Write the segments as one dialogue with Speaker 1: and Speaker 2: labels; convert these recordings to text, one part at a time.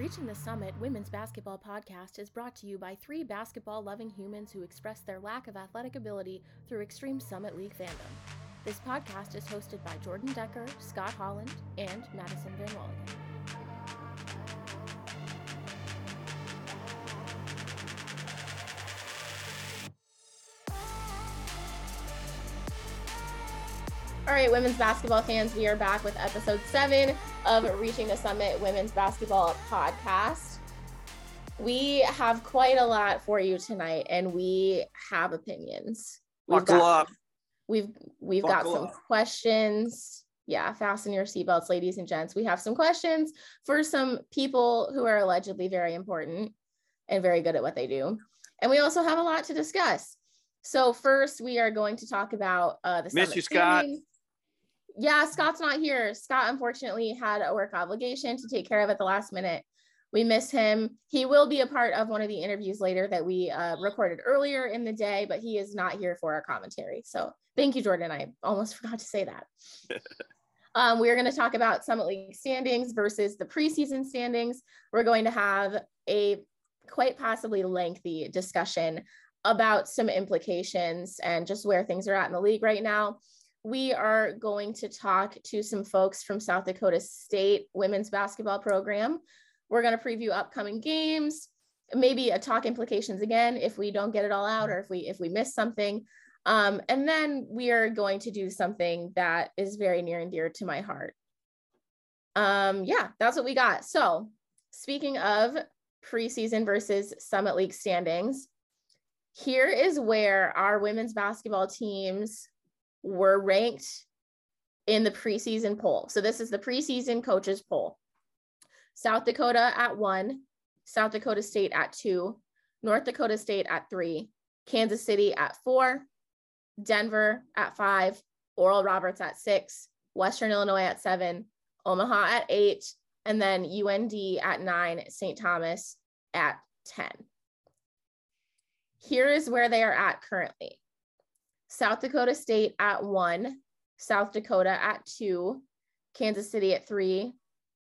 Speaker 1: Reaching the Summit Women's Basketball Podcast is brought to you by three basketball loving humans who express their lack of athletic ability through Extreme Summit League fandom. This podcast is hosted by Jordan Decker, Scott Holland, and Madison Van Walligan. All right, women's basketball fans, we are back with episode seven of Reaching the Summit Women's Basketball Podcast. We have quite a lot for you tonight, and we have opinions. We've
Speaker 2: Buckle
Speaker 1: got,
Speaker 2: up.
Speaker 1: We've we've got some
Speaker 2: up.
Speaker 1: questions. Yeah, fasten your seatbelts, ladies and gents. We have some questions for some people who are allegedly very important and very good at what they do, and we also have a lot to discuss. So first, we are going to talk about uh, the
Speaker 2: Miss
Speaker 1: Summit
Speaker 2: you, Scott.
Speaker 1: standings. Yeah, Scott's not here. Scott unfortunately had a work obligation to take care of at the last minute. We miss him. He will be a part of one of the interviews later that we uh, recorded earlier in the day, but he is not here for our commentary. So thank you, Jordan. I almost forgot to say that. um, we are going to talk about Summit League standings versus the preseason standings. We're going to have a quite possibly lengthy discussion about some implications and just where things are at in the league right now we are going to talk to some folks from South Dakota State women's basketball program. We're going to preview upcoming games, maybe a talk implications again if we don't get it all out or if we if we miss something. Um, and then we are going to do something that is very near and dear to my heart. Um, yeah, that's what we got. So, speaking of preseason versus Summit League standings, here is where our women's basketball teams were ranked in the preseason poll. So this is the preseason coaches poll. South Dakota at one, South Dakota State at two, North Dakota State at three, Kansas City at four, Denver at five, Oral Roberts at six, Western Illinois at seven, Omaha at eight, and then UND at nine, St. Thomas at 10. Here is where they are at currently. South Dakota State at one, South Dakota at two, Kansas City at three,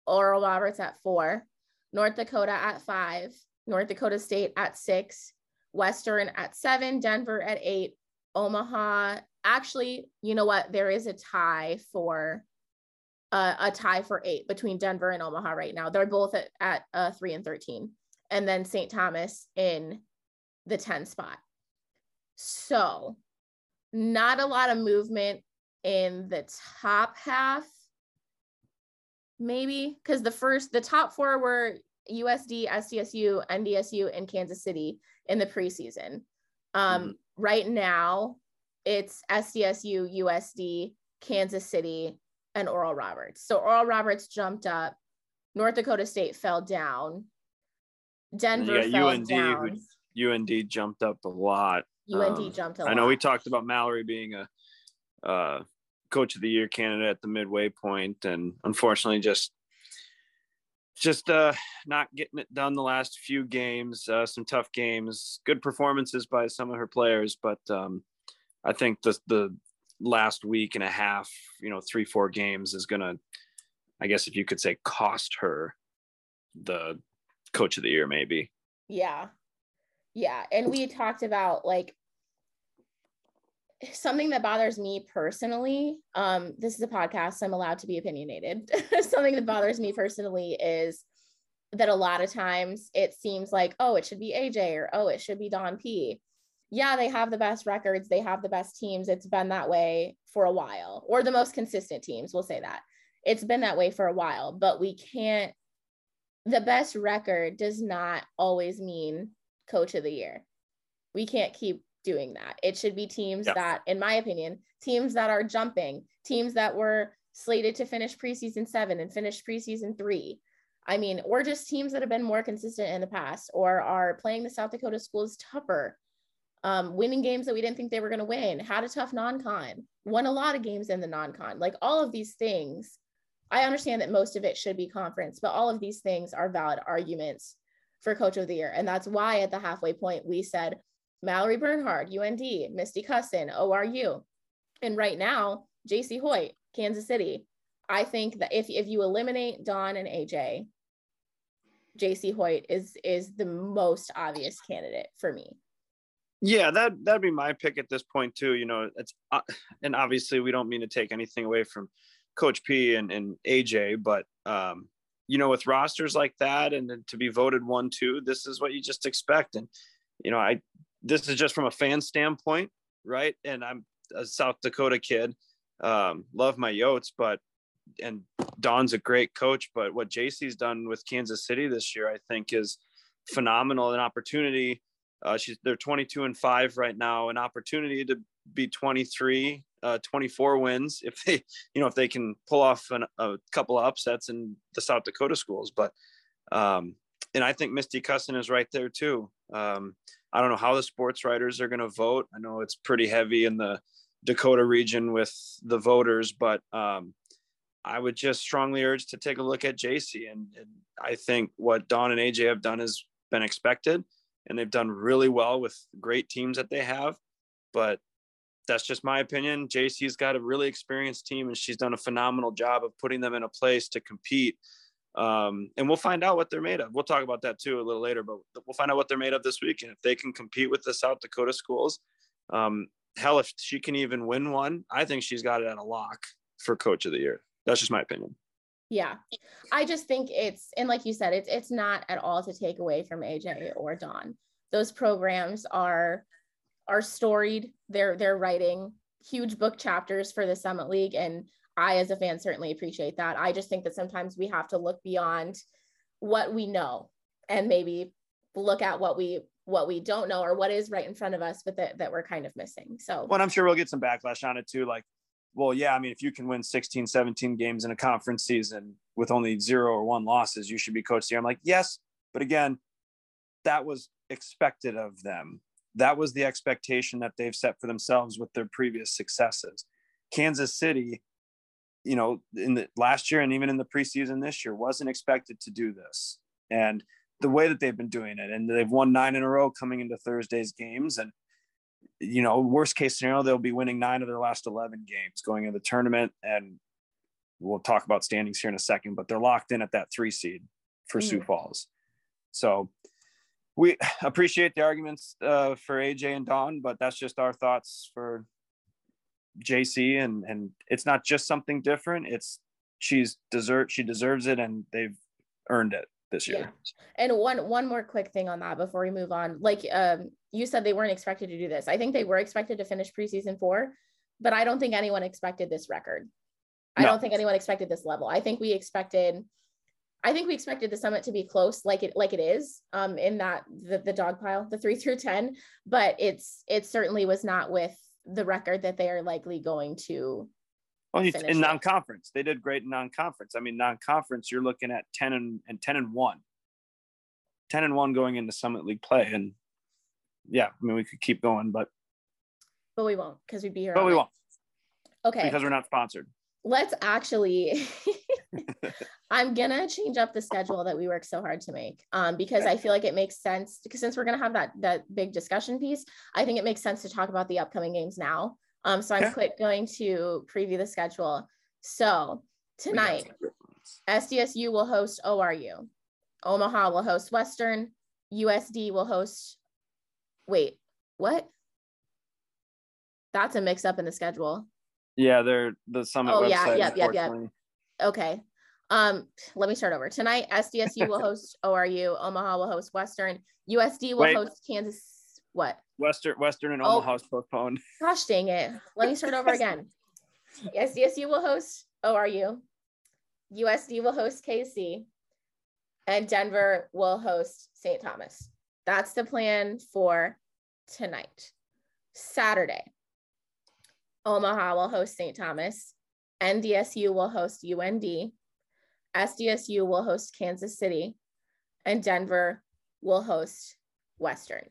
Speaker 1: Oral Roberts at four, North Dakota at five, North Dakota State at six, Western at seven, Denver at eight, Omaha. Actually, you know what? There is a tie for uh, a tie for eight between Denver and Omaha right now. They're both at, at uh, three and 13. And then St. Thomas in the 10 spot. So, not a lot of movement in the top half maybe because the first the top four were usd sdsu ndsu and kansas city in the preseason. Um
Speaker 2: Mhm.
Speaker 1: right now it's sdsu usd kansas city and oral roberts. So oral roberts jumped up. North dakota state fell down. Denver
Speaker 2: got
Speaker 1: fell
Speaker 2: UND who-
Speaker 1: down
Speaker 2: UND jumped up a lot.
Speaker 1: UND
Speaker 2: Um,
Speaker 1: jumped a
Speaker 2: I know we talked about Mallory being a uh, coach of the year candidate at the midway point, and unfortunately, just just uh, not getting it done the last few games. Uh, some tough games, good performances by some of her players, but um, I think the the last week and a half, you know, three four games is gonna, I guess, if you could say, cost her the coach of the year, maybe.
Speaker 1: Yeah. Yeah. And we talked about like something that bothers me personally. Um, this is a podcast, so I'm allowed to be opinionated. something that bothers me personally is that a lot of times it seems like, oh, it should be AJ or oh, it should be Dawn P. Yeah, they have the best records, they have the best teams. It's been that way for a while, or the most consistent teams, we'll say that. It's been that way for a while, but we can't the best record does not always mean coach of the year. We can't keep doing that. It should be teams
Speaker 2: Yeah.
Speaker 1: that, in my opinion, teams that are jumping, teams that were slated to finish preseason seven and finish preseason three. I mean, or just teams that have been more consistent in the past or are playing the South Dakota schools tougher, um, winning games that we didn't think they were going to win, had a tough non con, won a lot of games in the non con. Like all of these things I understand that most of it should be conference, but all of these things are valid arguments for coach of the year. And that's why at the halfway point we said Mallory Bernhard, UND, Misty Cusson, ORU. And right now, Jacie Hoyt, Kansas City. I think that if, if you eliminate Dawn and AJ, Jacie Hoyt is is the most obvious candidate for me.
Speaker 2: Yeah, that that'd be my pick at this point too. You know, it's uh, and obviously we don't mean to take anything away from Coach P and, and AJ, but um, you know, with rosters like that and to be voted one two, this is what you just expect. And you know, I this is just from a fan standpoint, right? And I'm a South Dakota kid, um, love my Yotes, but and Dawn's a great coach, but what Jacie's done with Kansas City this year, I think, is phenomenal. An opportunity. Uh, she's they're 22 and five right now. An opportunity to be 23, uh, 24 wins if they, you know, if they can pull off an, a couple of upsets in the South Dakota schools. But um, and I think Misty Cusson is right there too. Um, I don't know how the sports writers are going to vote. I know it's pretty heavy in the Dakota region with the voters, but um, I would just strongly urge to take a look at Jacie. And, and, I think what Dawn and AJ have done has been expected, and they've done really well with great teams that they have. But that's just my opinion. Jacie's got a really experienced team, and she's done a phenomenal job of putting them in a place to compete. Um, and we'll find out what they're made of. We'll talk about that too a little later, but we'll find out what they're made of this week. And if they can compete with the South Dakota schools, um, hell, if she can even win one, I think she's got it at a lock for Coach of the Year. That's just my opinion.
Speaker 1: Yeah. I just think it's and like you said, it's it's not at all to take away from AJ or Dawn. Those programs are are storied. They're they're writing huge book chapters for the Summit League. And I as a fan certainly appreciate that. I just think that sometimes we have to look beyond what we know and maybe look at what we what we don't know or what is right in front of us but that, that we're kind of missing so
Speaker 2: well i'm sure we'll get some backlash on it too like well, yeah, I mean, if you can win 16, 17 games in a conference season with only zero or one losses, you should be coached here. I'm like, yes, but again, that was expected of them. That was the expectation that they've set for themselves with their previous successes. Kansas City, you know, in the last year and even in the preseason this year, wasn't expected to do this. And the way that they've been doing it, and they've won nine in a row coming into Thursday's games. And you know, worst case scenario, they'll be winning nine of their last 11 games going into the tournament. And we'll talk about standings here in a second, but they're locked in at that three seed for mm. Sioux Falls. So we appreciate the arguments uh, for AJ and Dawn, but that's just our thoughts for Jacie. And, and it's not just something different. It's she's desert. She deserves it and they've earned it this year. Yeah.
Speaker 1: And one one more quick thing on that before we move on. Like um you said they weren't expected to do this. I think they were expected to finish preseason 4, but I don't think anyone expected this record. I don't think anyone expected this level. I think we expected I think we expected the summit to be close like it like it is um in that the, the dog pile, the 3 through 10, but it's it certainly was not with the record that they are likely going to
Speaker 2: well, in non-conference, they did great in non-conference. I mean, non-conference, you're looking at ten and, and ten and one, 10 and one going into Summit League play, and yeah, I mean, we could keep going, but
Speaker 1: but we won't because we'd be here.
Speaker 2: But we won't.
Speaker 1: Okay.
Speaker 2: Because we're not sponsored.
Speaker 1: Let's actually. I'm gonna change up the schedule that we work so hard to make, um, because I feel like it makes sense. Because since we're gonna have that that big discussion piece, I think it makes sense to talk about the upcoming games now. Um, so I'm yeah. quick going to preview the schedule. So tonight, SDSU will host ORU. Omaha will host Western. USD will host. Wait, what? That's a mix up in the schedule.
Speaker 2: Yeah, they're the summit oh, website. yeah, yep, yep, yep.
Speaker 1: Okay. Um, let me start over. Tonight, SDSU will host ORU. Omaha will host Western. USD will Wait. host Kansas what?
Speaker 2: Western Western and oh, Omaha's postponed.
Speaker 1: Gosh dang it. Let me start over again. SDSU will host ORU. USD will host KC. And Denver will host St. Thomas. That's the plan for tonight. Saturday, Omaha will host St. Thomas. NDSU will host UND. SDSU will host Kansas City. And Denver will host Western.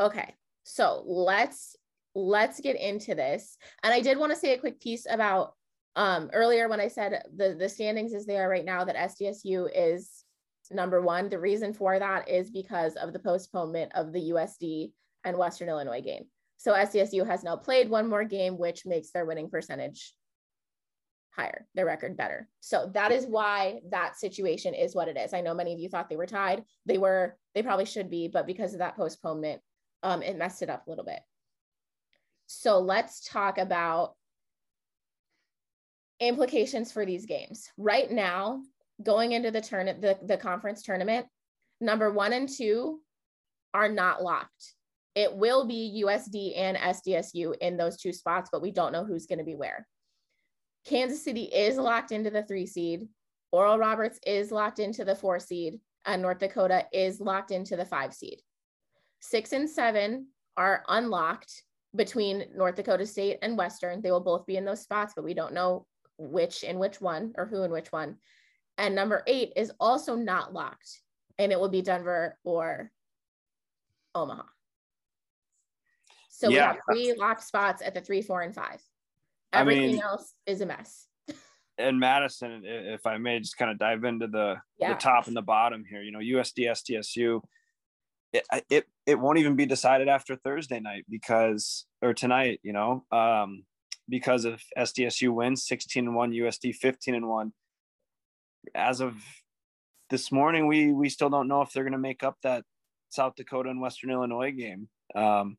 Speaker 1: Okay, so let's let's get into this. And I did want to say a quick piece about um, earlier when I said the the standings as they are right now that SDSU is number one. The reason for that is because of the postponement of the USD and Western Illinois game. So SDSU has now played one more game, which makes their winning percentage higher, their record better. So that is why that situation is what it is. I know many of you thought they were tied. They were, they probably should be, but because of that postponement, um, it messed it up a little bit. So let's talk about implications for these games. Right now, going into the turn the, the conference tournament, number one and two are not locked. It will be USD and SDSU in those two spots, but we don't know who's going to be where. Kansas City is locked into the three seed. Oral Roberts is locked into the four seed, and North Dakota is locked into the five seed. Six and seven are unlocked between North Dakota State and Western. They will both be in those spots, but we don't know which in which one or who in which one. And number eight is also not locked, and it will be Denver or Omaha. So yeah. we have three locked spots at the three, four, and five. Everything I mean, else is a mess.
Speaker 2: and Madison, if I may just kind of dive into the, yeah. the top and the bottom here, you know, USD, SDSU, it, it, it won't even be decided after Thursday night because, or tonight, you know, um, because if SDSU wins 16 and 1, USD 15 and 1. As of this morning, we we still don't know if they're going to make up that South Dakota and Western Illinois game. Um,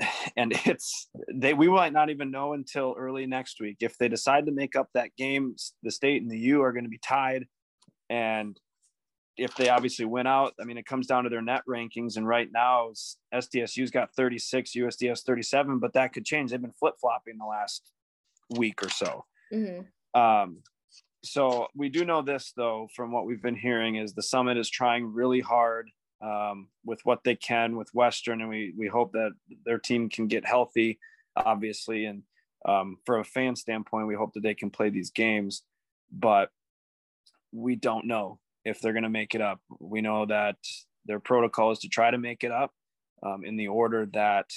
Speaker 2: and it's they we might not even know until early next week. If they decide to make up that game the state and the u are going to be tied. And if they obviously win out i mean it comes down to their net rankings. And right now sdsu's got 36 usds 37 but that could change. They've been flip-flopping the last week or so. Mm-hmm. um, so we do know this though from what we've been hearing is the summit is trying really hard um, with what they can with Western, and we we hope that their team can get healthy, obviously. And um, from a fan standpoint, we hope that they can play these games, but we don't know if they're going to make it up. We know that their protocol is to try to make it up um, in the order that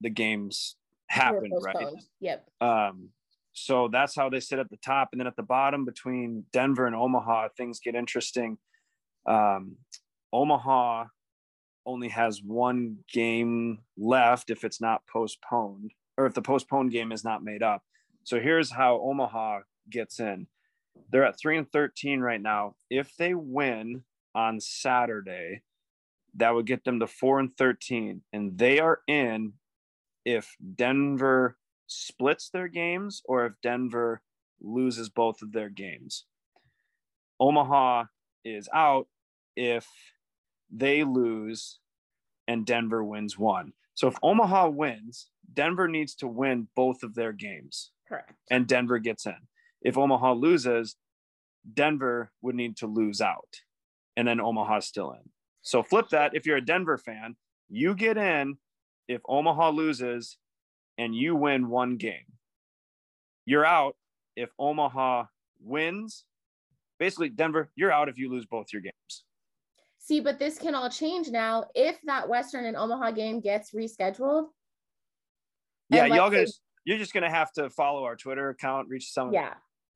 Speaker 2: the games happen, right?
Speaker 1: Yep.
Speaker 2: Um, so that's how they sit at the top, and then at the bottom between Denver and Omaha, things get interesting. Um, Omaha only has one game left if it's not postponed or if the postponed game is not made up. So here's how Omaha gets in. They're at 3 and 13 right now. If they win on Saturday, that would get them to 4 and 13 and they are in if Denver splits their games or if Denver loses both of their games. Omaha is out if they lose and Denver wins one. So if Omaha wins, Denver needs to win both of their games.
Speaker 1: Correct.
Speaker 2: And Denver gets in. If Omaha loses, Denver would need to lose out. And then Omaha's still in. So flip that. If you're a Denver fan, you get in if Omaha loses and you win one game. You're out if Omaha wins. Basically, Denver, you're out if you lose both your games.
Speaker 1: See, but this can all change now if that Western and Omaha game gets rescheduled.
Speaker 2: Yeah, y'all gonna you're just gonna have to follow our Twitter account, reach some
Speaker 1: yeah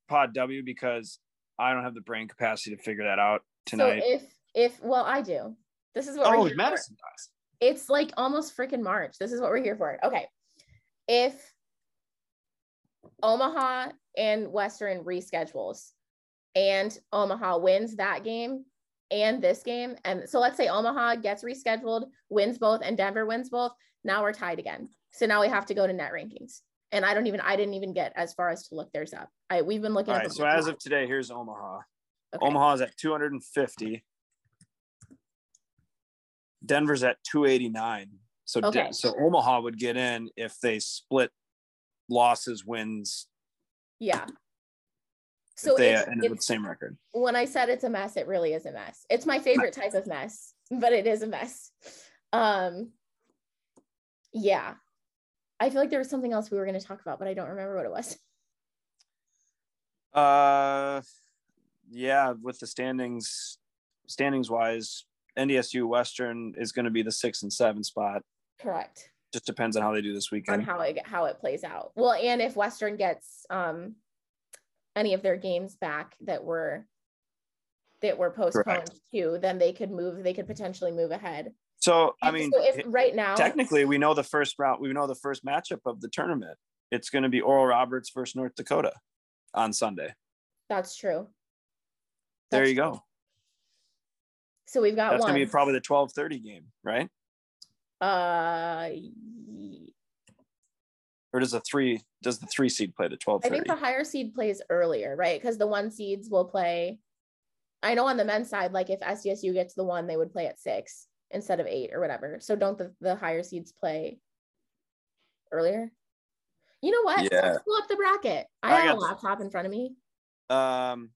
Speaker 2: Pod W because I don't have the brain capacity to figure that out tonight.
Speaker 1: So if if well, I do. This is what
Speaker 2: oh, Madison for. does.
Speaker 1: It's like almost freaking March. This is what we're here for. Okay, if Omaha and Western reschedules, and Omaha wins that game, and this game. And so let's say Omaha gets rescheduled, wins both, and Denver wins both. Now we're tied again. So now we have to go to net rankings. And I don't even I didn't even get as far as to look theirs up. I we've been looking
Speaker 2: All right, so as of today, here's Omaha. Okay. Omaha is at 250. Denver's at 289. So okay. De- so Omaha would get in if they split losses, wins.
Speaker 1: Yeah
Speaker 2: so they it's, ended it's, with the same record.
Speaker 1: When I said it's a mess, it really is a mess. It's my favorite type of mess, but it is a mess. Um, yeah, I feel like there was something else we were going to talk about, but I don't remember what it was.
Speaker 2: Uh, yeah, with the standings, standings wise, NDSU Western is going to be the six and seven spot.
Speaker 1: Correct.
Speaker 2: Just depends on how they do this weekend.
Speaker 1: On how it how it plays out. Well, and if Western gets um any of their games back that were that were postponed Correct. too, then they could move. They could potentially move ahead.
Speaker 2: So I mean,
Speaker 1: so if right now,
Speaker 2: technically, we know the first round. We know the first matchup of the tournament. It's going to be Oral Roberts versus North Dakota. on Sunday.
Speaker 1: That's true.
Speaker 2: There you
Speaker 1: true.
Speaker 2: go.
Speaker 1: So we've got
Speaker 2: That's
Speaker 1: one.
Speaker 2: gonna be probably the twelve thirty game, right?
Speaker 1: uh,
Speaker 2: Or does the three does the three seed play the twelve
Speaker 1: I think the higher seed plays earlier, right? Because the one seeds will play. I know on the men's side, like if SDSU gets the one, they would play at six instead of eight or whatever. So don't the, the higher seeds play earlier? You know what?
Speaker 2: Yeah.
Speaker 1: Let's pull up the bracket. I,
Speaker 2: I
Speaker 1: have a laptop in front of me.
Speaker 2: Um,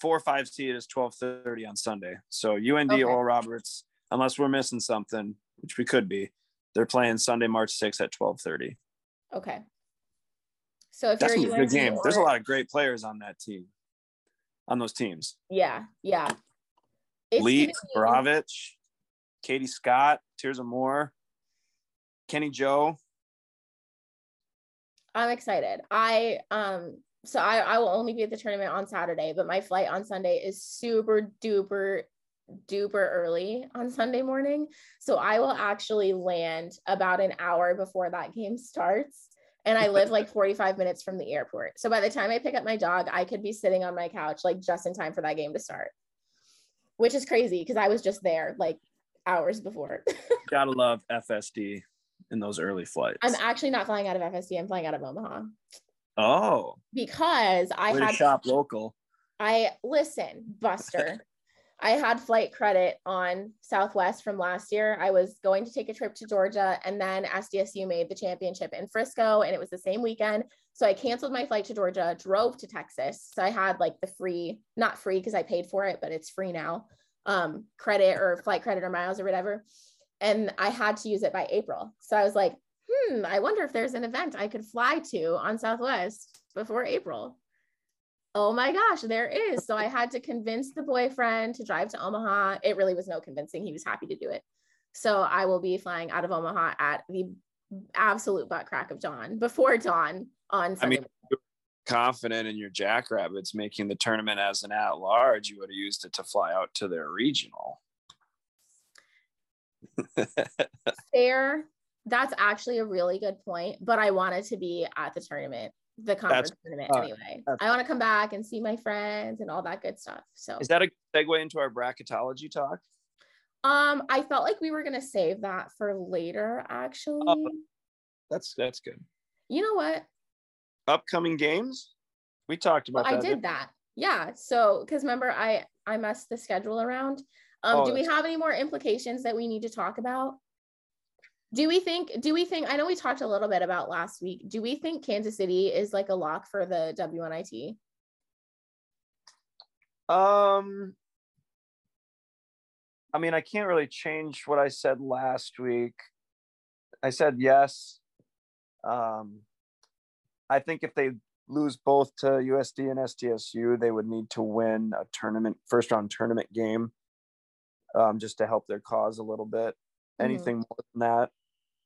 Speaker 2: four or five seed is twelve thirty on Sunday. So UND
Speaker 1: Okay.
Speaker 2: Oral Roberts, unless we're missing something, which we could be, they're playing Sunday, March sixth at twelve thirty.
Speaker 1: Okay. So if
Speaker 2: That's
Speaker 1: you're
Speaker 2: a good game. There's a lot of great players on that team, on those teams.
Speaker 1: Yeah, yeah. It's be-
Speaker 2: Bravich, Katie Scott, Tirzah Moore, Kenny Joe.
Speaker 1: I'm excited. I um so I I will only be at the tournament on Saturday, but my flight on Sunday is super duper duper early on Sunday morning. So I will actually land about an hour before that game starts. And I live like 45 minutes from the airport. So by the time I pick up my dog, I could be sitting on my couch like just in time for that game to start. Which is crazy because I was just there like hours before.
Speaker 2: Gotta love FSD in those early flights.
Speaker 1: I'm actually not flying out of FSD, I'm flying out of Omaha
Speaker 2: oh,
Speaker 1: because I
Speaker 2: way to
Speaker 1: had
Speaker 2: shop local.
Speaker 1: I listen, Buster. I had flight credit on Southwest from last year. I was going to take a trip to Georgia and then SDSU made the championship in Frisco and it was the same weekend. So I canceled my flight to Georgia, drove to Texas. So I had like the free, not free because I paid for it, but it's free now. Um, credit or flight credit or miles or whatever. And I had to use it by April. So I was like, hmm, I wonder if there's an event I could fly to on Southwest before April oh my gosh, there is. So I had to convince the boyfriend to drive to Omaha. It really was no convincing. He was happy to do it. So I will be flying out of Omaha at the absolute butt crack of dawn before dawn on Sunday.
Speaker 2: I mean, Confident in your Jackrabbits making the tournament as an at large, you would have used it to fly out to their regional.
Speaker 1: Fair. That's actually a really good point. But I wanted to be at the tournament, the conference tournament
Speaker 2: uh,
Speaker 1: anyway.
Speaker 2: that's-
Speaker 1: I want to come back and see my friends and all that good stuff. So
Speaker 2: Is that a segue into our bracketology talk?
Speaker 1: um I felt like we were gonna save that for later, actually.
Speaker 2: Oh. That's that's good.
Speaker 1: you know what?
Speaker 2: Upcoming games? We talked about
Speaker 1: Well, I
Speaker 2: that.
Speaker 1: did that. Yeah. So, because remember, I I messed the schedule around. Um,
Speaker 2: Oh,
Speaker 1: do we have any more implications that we need to talk about? Do we think? Do we think? I know we talked a little bit about last week. Do we think Kansas City is like a lock for the WNIT?
Speaker 2: Um, I mean, I can't really change what I said last week. I said yes. Um, I think if they lose both to USD and SDSU, they would need to win a tournament, first round tournament game, um, just to help their cause a little bit.
Speaker 1: Mhm.
Speaker 2: Anything more than that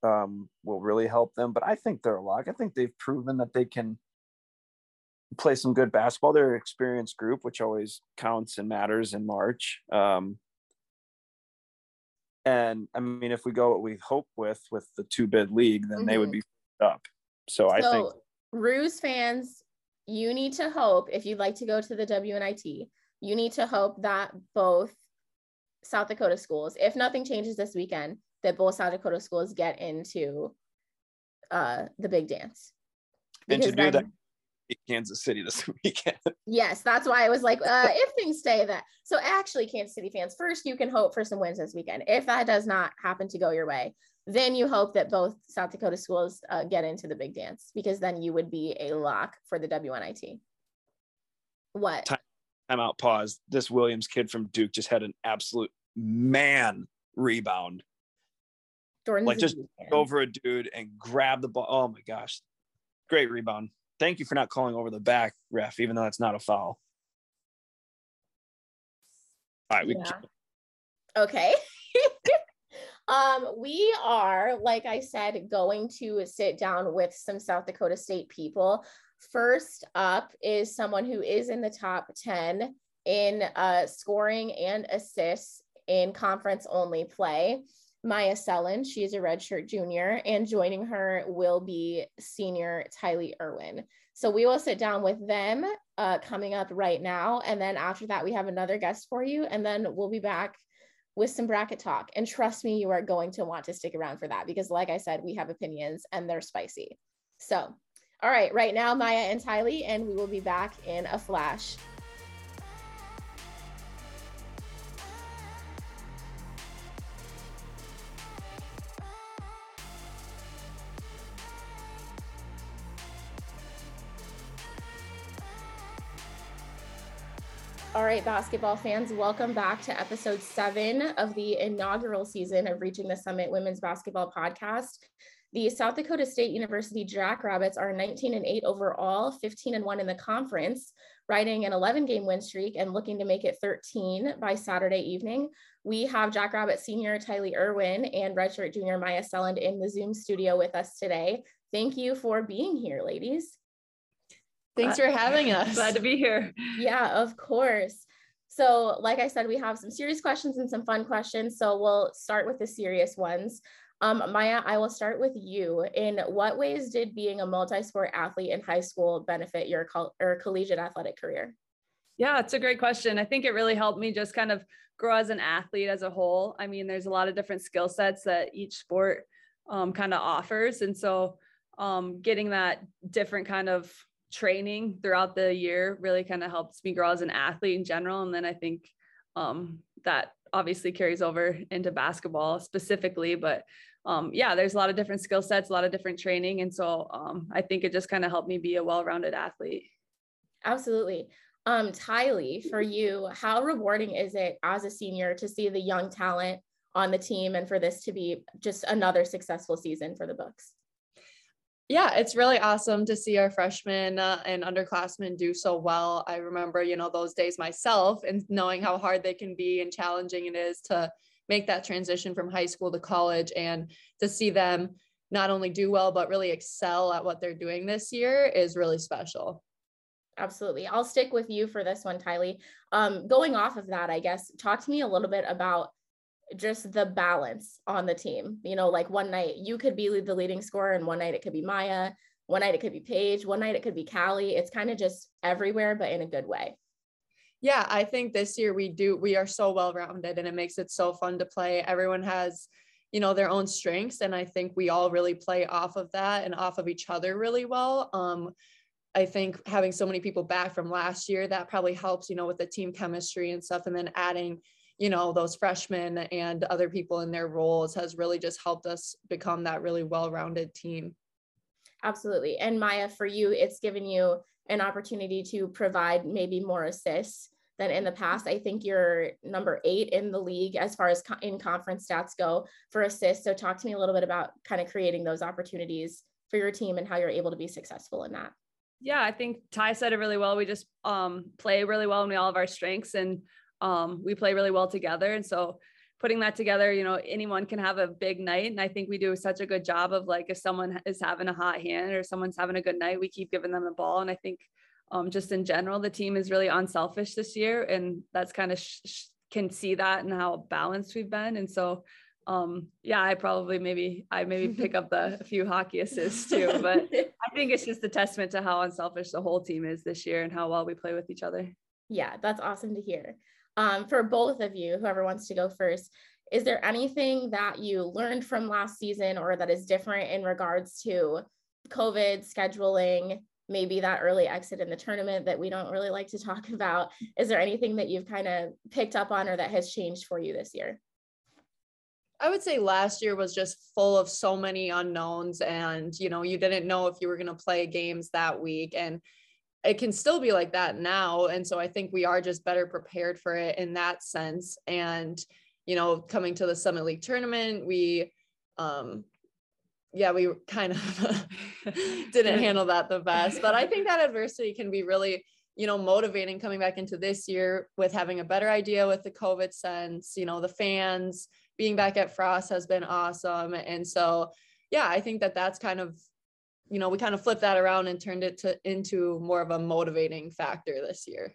Speaker 2: um, will really help them. But I think they're a lock. I think they've proven that they can play some good basketball. They're an experienced group, which always counts and matters in March. Um, and I mean, if we go what we hope with with the two bid league, then they would
Speaker 1: Mhm.
Speaker 2: be up. So I think
Speaker 1: Roos fans, you need to hope if you'd like to go to the WNIT, you need to hope that both South Dakota schools, if nothing changes this weekend, that both South Dakota schools get into uh, the big dance.
Speaker 2: And to
Speaker 1: Because
Speaker 2: do that- Kansas City this weekend.
Speaker 1: Yes, that's why I was like, uh, if things stay that. So actually, Kansas City fans, first you can hope for some wins this weekend. If that does not happen to go your way, then you hope that both South Dakota schools uh, get into the big dance because then you would be a lock for the WNIT. What?
Speaker 2: Time- I'm out. Pause. This Williams kid from Duke just had an absolute man rebound.
Speaker 1: Jordan's
Speaker 2: like, just over a dude and grab the ball. Oh my gosh. Great rebound. Thank you for not calling over the back, ref, even though that's not a foul. All right, we
Speaker 1: Yeah. Okay. um, we are, like I said, going to sit down with some South Dakota State people. First up is someone who is in the top 10 in uh, scoring and assists in conference only play. Myah Selland, she's a redshirt junior, and joining her will be senior Tylee Irwin. So we will sit down with them uh, coming up right now. And then after that, we have another guest for you. And then we'll be back with some bracket talk. And trust me, you are going to want to stick around for that because, like I said, we have opinions and they're spicy. So, all right, right now, Maya and Tylee, and we will be back in a flash. All right, basketball fans, welcome back to episode seven of the inaugural season of Reaching the Summit Women's Basketball Podcast. The South Dakota State University Jackrabbits are 19 and 8 overall, 15 and 1 in the conference, riding an 11 game win streak and looking to make it 13 by Saturday evening. We have Jackrabbit senior Tylee Irwin and redshirt junior Myah Selland in the Zoom studio with us today. Thank you for being here, ladies.
Speaker 3: Thanks for having us.
Speaker 4: Glad to be here.
Speaker 1: Yeah, of course. So, like I said, we have some serious questions and some fun questions. So, we'll start with the serious ones. Um, Myah, I will start with you. In what ways did being a multi sport athlete in high school benefit your col- or collegiate athletic career?
Speaker 4: Yeah, it's a great question. I think it really helped me just kind of grow as an athlete as a whole. I mean, there's a lot of different skill sets that each sport um, kind of offers. And so, um, getting that different kind of training throughout the year really kind of helps me grow as an athlete in general. And then I think um, that obviously carries over into basketball specifically, but um, yeah, there's a lot of different skill sets, a lot of different training. And so um, I think it just kind of helped me be a well-rounded athlete.
Speaker 1: Absolutely. Um, Tylee, for you, how rewarding is it as a senior to see the young talent on the team and for this to be just another successful season for the books?
Speaker 3: Yeah, it's really awesome to see our freshmen uh, and underclassmen do so well. I remember, you know, those days myself and knowing how hard they can be and challenging it is to make that transition from high school to college and to see them not only do well, but really excel at what they're doing this year is really special.
Speaker 1: Absolutely. I'll stick with you for this one, Tylee. Um, going off of that, I guess, talk to me a little bit about just the balance on the team. You know, like one night you could be the leading scorer, and one night it could be Myah, one night it could be Paige, one night it could be Callie. It's kind of just everywhere, but in a good way.
Speaker 3: Yeah, I think this year we do, we are so well rounded and it makes it so fun to play. Everyone has, you know, their own strengths. And I think we all really play off of that and off of each other really well. Um, I think having so many people back from last year that probably helps, you know, with the team chemistry and stuff. And then adding, you know those freshmen and other people in their roles has really just helped us become that really well-rounded team.
Speaker 1: Absolutely. And myah for you it's given you an opportunity to provide maybe more assists than in the past. I think you're number eight in the league as far as co- in conference stats go for assists. So talk to me a little bit about kind of creating those opportunities for your team and how you're able to be successful in that.
Speaker 4: Yeah i think ty said it really well. We just um, play really well and we all have our strengths and um, we play really well together. And so putting that together, you know, anyone can have a big night. And I think we do such a good job of like, if someone is having a hot hand or someone's having a good night, we keep giving them the ball. And I think um, just in general, the team is really unselfish this year. And that's kind of sh- sh- can see that and how balanced we've been. And so, um, yeah, I probably maybe, I maybe pick up the a few hockey assists too, but I think it's just a testament to how unselfish the whole team is this year and how well we play with each other.
Speaker 1: Yeah, that's awesome to hear um, for both of you, whoever wants to go first, is there anything that you learned from last season or that is different in regards to COVID scheduling, maybe that early exit in the tournament that we don't really like to talk about? Is there anything that you've kind of picked up on or that has changed for you this year?
Speaker 3: I would say last year was just full of so many unknowns and you know you didn't know if you were going to play games that week and it can still be like that now and so i think we are just better prepared for it in that sense and you know coming to the summit league tournament we um yeah we kind of didn't handle that the best but i think that adversity can be really you know motivating coming back into this year with having a better idea with the covid sense you know the fans being back at frost has been awesome and so yeah i think that that's kind of you know, we kind of flipped that around and turned it to into more of a motivating factor this year.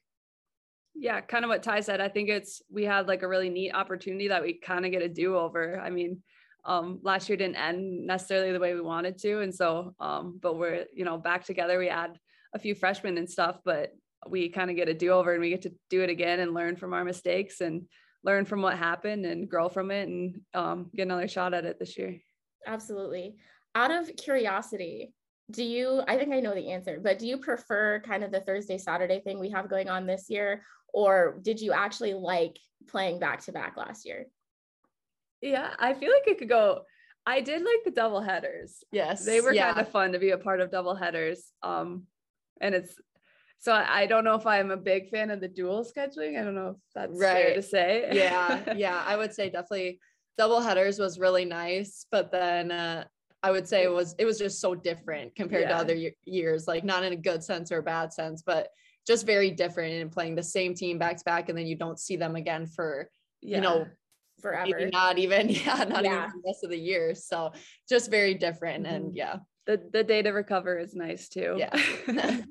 Speaker 4: Yeah, kind of what Ty said. I think it's we had like a really neat opportunity that we kind of get a do over. I mean, um, last year didn't end necessarily the way we wanted to, and so, um, but we're you know back together. We add a few freshmen and stuff, but we kind of get a do over and we get to do it again and learn from our mistakes and learn from what happened and grow from it and um, get another shot at it this year.
Speaker 1: Absolutely. Out of curiosity, do you, I think I know the answer, but do you prefer kind of the Thursday, Saturday thing we have going on this year? Or did you actually like playing back to back last year?
Speaker 4: Yeah, I feel like it could go. I did like the double headers.
Speaker 3: Yes.
Speaker 4: They were
Speaker 3: yeah.
Speaker 4: kind of fun to be a part of double headers. Um, and it's so I don't know if I'm a big fan of the dual scheduling. I don't know if that's right. fair to say.
Speaker 3: yeah, yeah, I would say definitely double headers was really nice, but then uh, I would say it was it was just so different compared yeah. to other years, like not in a good sense or a bad sense, but just very different in playing the same team back to back, and then you don't see them again for yeah. you know
Speaker 1: forever,
Speaker 3: not even yeah, not yeah. even the rest of the year. So just very different, mm-hmm. and yeah,
Speaker 4: the the day to recover is nice too.
Speaker 3: Yeah.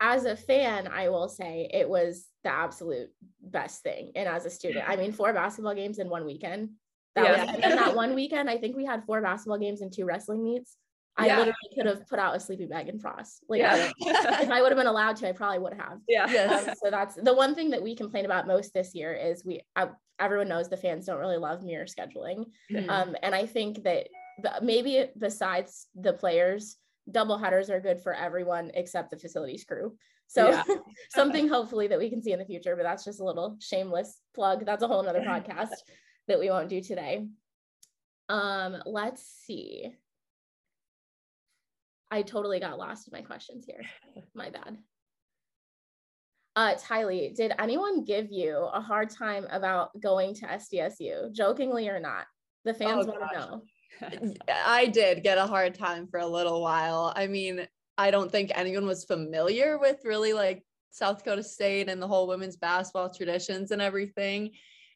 Speaker 1: as a fan, I will say it was the absolute best thing. And as a student, I mean, four basketball games in one weekend. That yeah. was and that one weekend. I think we had four basketball games and two wrestling meets. I yeah. literally could have put out a sleeping bag in frost. Like yeah. I, if I would have been allowed to, I probably would have.
Speaker 4: Yeah. Yes.
Speaker 1: Um, so that's the one thing that we complain about most this year is we I, everyone knows the fans don't really love mirror scheduling. Mm-hmm. Um, and I think that maybe besides the players, double headers are good for everyone except the facilities crew. So yeah. something hopefully that we can see in the future, but that's just a little shameless plug. That's a whole nother podcast that we won't do today. Um, let's see. I totally got lost in my questions here. My bad. Uh, Tylee, did anyone give you a hard time about going to SDSU, jokingly or not? The fans oh, want to know.
Speaker 3: I did get a hard time for a little while. I mean, I don't think anyone was familiar with really like South Dakota State and the whole women's basketball traditions and everything.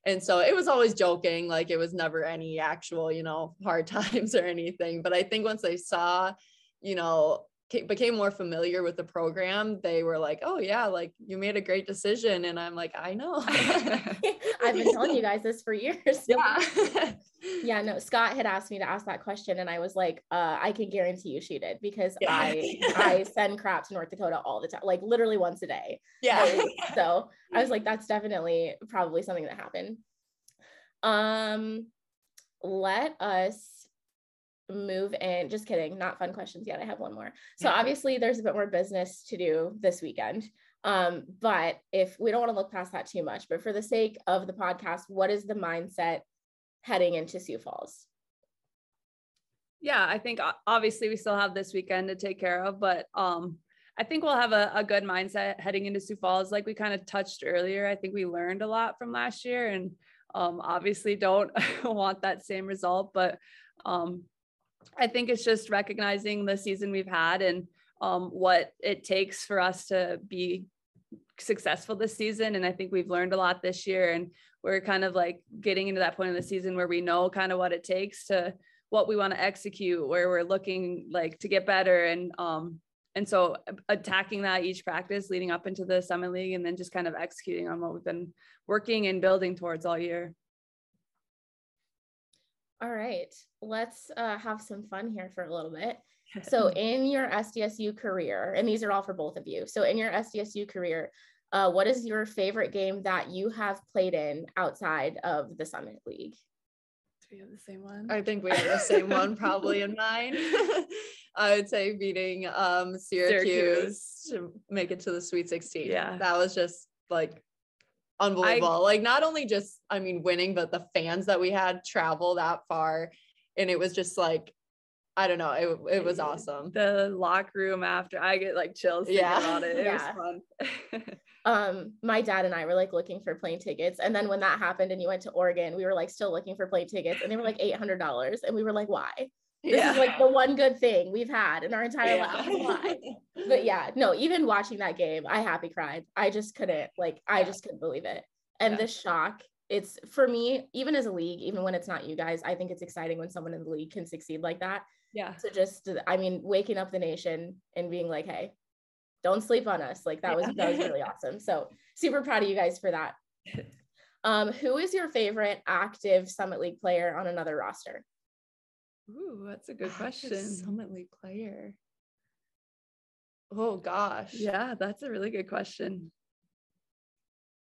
Speaker 3: And so it was always joking, like it was never any actual, you know, hard times or anything. But I think once I saw, you know, became more familiar with the program, they were like, "Oh yeah, like you made a great decision." And I'm like, "I know.
Speaker 1: I've been telling you guys this for years."
Speaker 3: Yeah.
Speaker 1: yeah, no, Scott had asked me to ask that question and I was like, uh, I can guarantee you she did because yeah. I I send crap to North Dakota all the time, like literally once a day.
Speaker 3: Yeah.
Speaker 1: so I was like, that's definitely probably something that happened. Um let us move in. Just kidding not fun questions yet i have one more. So obviously there's a bit more business to do this weekend um, but if we don't want to look past that too much but for the sake of the podcast what is the mindset heading into sioux falls?
Speaker 4: Yeah i think obviously we still have this weekend to take care of but um I think we'll have a, a good mindset heading into Sioux Falls. Like we kind of touched earlier, I think we learned a lot from last year and um, obviously don't want that same result, but um, I think it's just recognizing the season we've had and um, what it takes for us to be successful this season. And I think we've learned a lot this year. And we're kind of like getting into that point of the season where we know kind of what it takes to what we want to execute, where we're looking like to get better. And um, and so attacking that each practice leading up into the summit league and then just kind of executing on what we've been working and building towards all year.
Speaker 1: All right, let's uh, have some fun here for a little bit. So, in your SDSU career, and these are all for both of you. So, in your SDSU career, uh, what is your favorite game that you have played in outside of the Summit League?
Speaker 4: Do we have the same one?
Speaker 3: I think we have the same one probably in mine. I would say beating um, Syracuse, Syracuse, to make it to the Sweet 16.
Speaker 4: Yeah.
Speaker 3: That was just like unbelievable. I, like not only just I mean winning, but the fans that we had travel that far, and it was just like I don't know, it it was awesome.
Speaker 4: The locker room after I get like chills yeah. about it. It yeah. was
Speaker 1: fun. um, my dad and I were like looking for plane tickets, and then when that happened and you went to Oregon, we were like still looking for plane tickets, and they were like eight hundred dollars, and we were like, why? This yeah. is like the one good thing we've had in our entire yeah. life. but yeah, no, even watching that game, I happy cried. I just couldn't like I just couldn't believe it. And yeah. the shock, it's for me, even as a league, even when it's not you guys, I think it's exciting when someone in the league can succeed like that.
Speaker 4: Yeah.
Speaker 1: So just I mean, waking up the nation and being like, hey, don't sleep on us. Like that was that was really awesome. So super proud of you guys for that. Um, who is your favorite active Summit League player on another roster?
Speaker 4: Ooh, that's a good question.
Speaker 3: Summit League player. Oh gosh.
Speaker 4: Yeah, that's a really good question.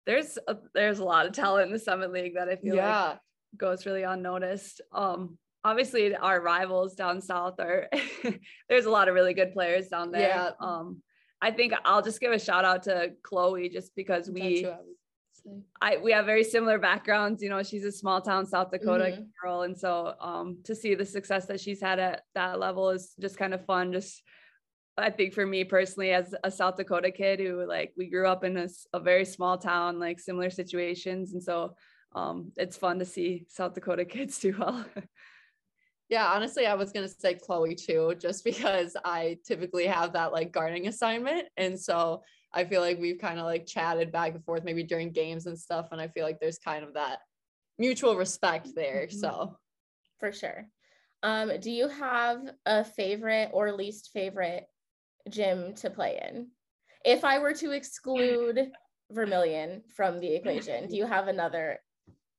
Speaker 4: There's a, there's a lot of talent in the Summit League that I feel
Speaker 3: Yeah.
Speaker 4: like goes really unnoticed. Um, obviously our rivals down south are there's a lot of really good players down there.
Speaker 3: Yeah.
Speaker 4: Um, I think I'll just give a shout out to Chloe just because
Speaker 3: That's
Speaker 4: we
Speaker 3: I would say.
Speaker 4: I we have very similar backgrounds. You know, she's a small town South Dakota
Speaker 1: Mhm.
Speaker 4: girl, and so um, to see the success that she's had at that level is just kind of fun. Just I think for me personally, as a South Dakota kid who like we grew up in a very small town, like similar situations, and so um, it's fun to see South Dakota kids do well.
Speaker 3: Yeah, honestly, I was gonna say Chloe too, just because I typically have that like guarding assignment. And so I feel like we've kind of like chatted back and forth maybe during games and stuff. And I feel like there's kind of that mutual respect there.
Speaker 4: Mhm.
Speaker 3: So
Speaker 1: for sure. Um, do you have a favorite or least favorite gym to play in? If I were to exclude Vermilion from the equation, do you have another?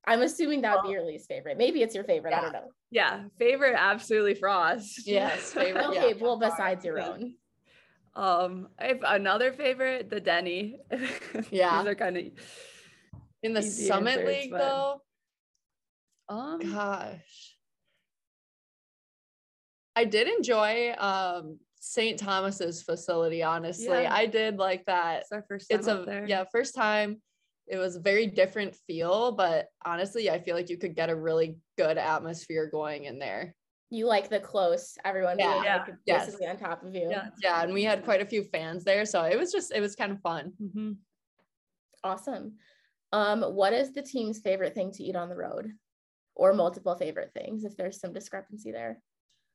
Speaker 1: I'm assuming that would be your least favorite. Maybe it's your favorite. I don't know.
Speaker 4: yeah, favorite absolutely Frost.
Speaker 3: yes, favorite.
Speaker 1: Okay,
Speaker 3: yeah.
Speaker 1: well, besides your own.
Speaker 4: Um, if another favorite, the Denny.
Speaker 3: Yeah.
Speaker 4: These are kind of
Speaker 3: In the Summit
Speaker 4: answers,
Speaker 3: League
Speaker 4: but-
Speaker 3: though,
Speaker 4: um
Speaker 3: gosh. I did enjoy um St. Thomas's facility, honestly.
Speaker 4: Yeah.
Speaker 3: I did like that.
Speaker 4: it's our first time
Speaker 3: it's a
Speaker 4: there.
Speaker 3: yeah first time it was a very different feel but honestly i feel like you could get a really good atmosphere going in there
Speaker 1: You like the close, everyone being
Speaker 3: Yeah.
Speaker 1: like
Speaker 4: Yeah.
Speaker 3: Yes.
Speaker 1: basically on top of you.
Speaker 4: Yeah.
Speaker 3: yeah and we had quite a few fans there so it was just it was kind of fun
Speaker 4: Mhm.
Speaker 1: Awesome. Um, what is the team's favorite thing to eat on the road? Or multiple favorite things if there's some discrepancy there.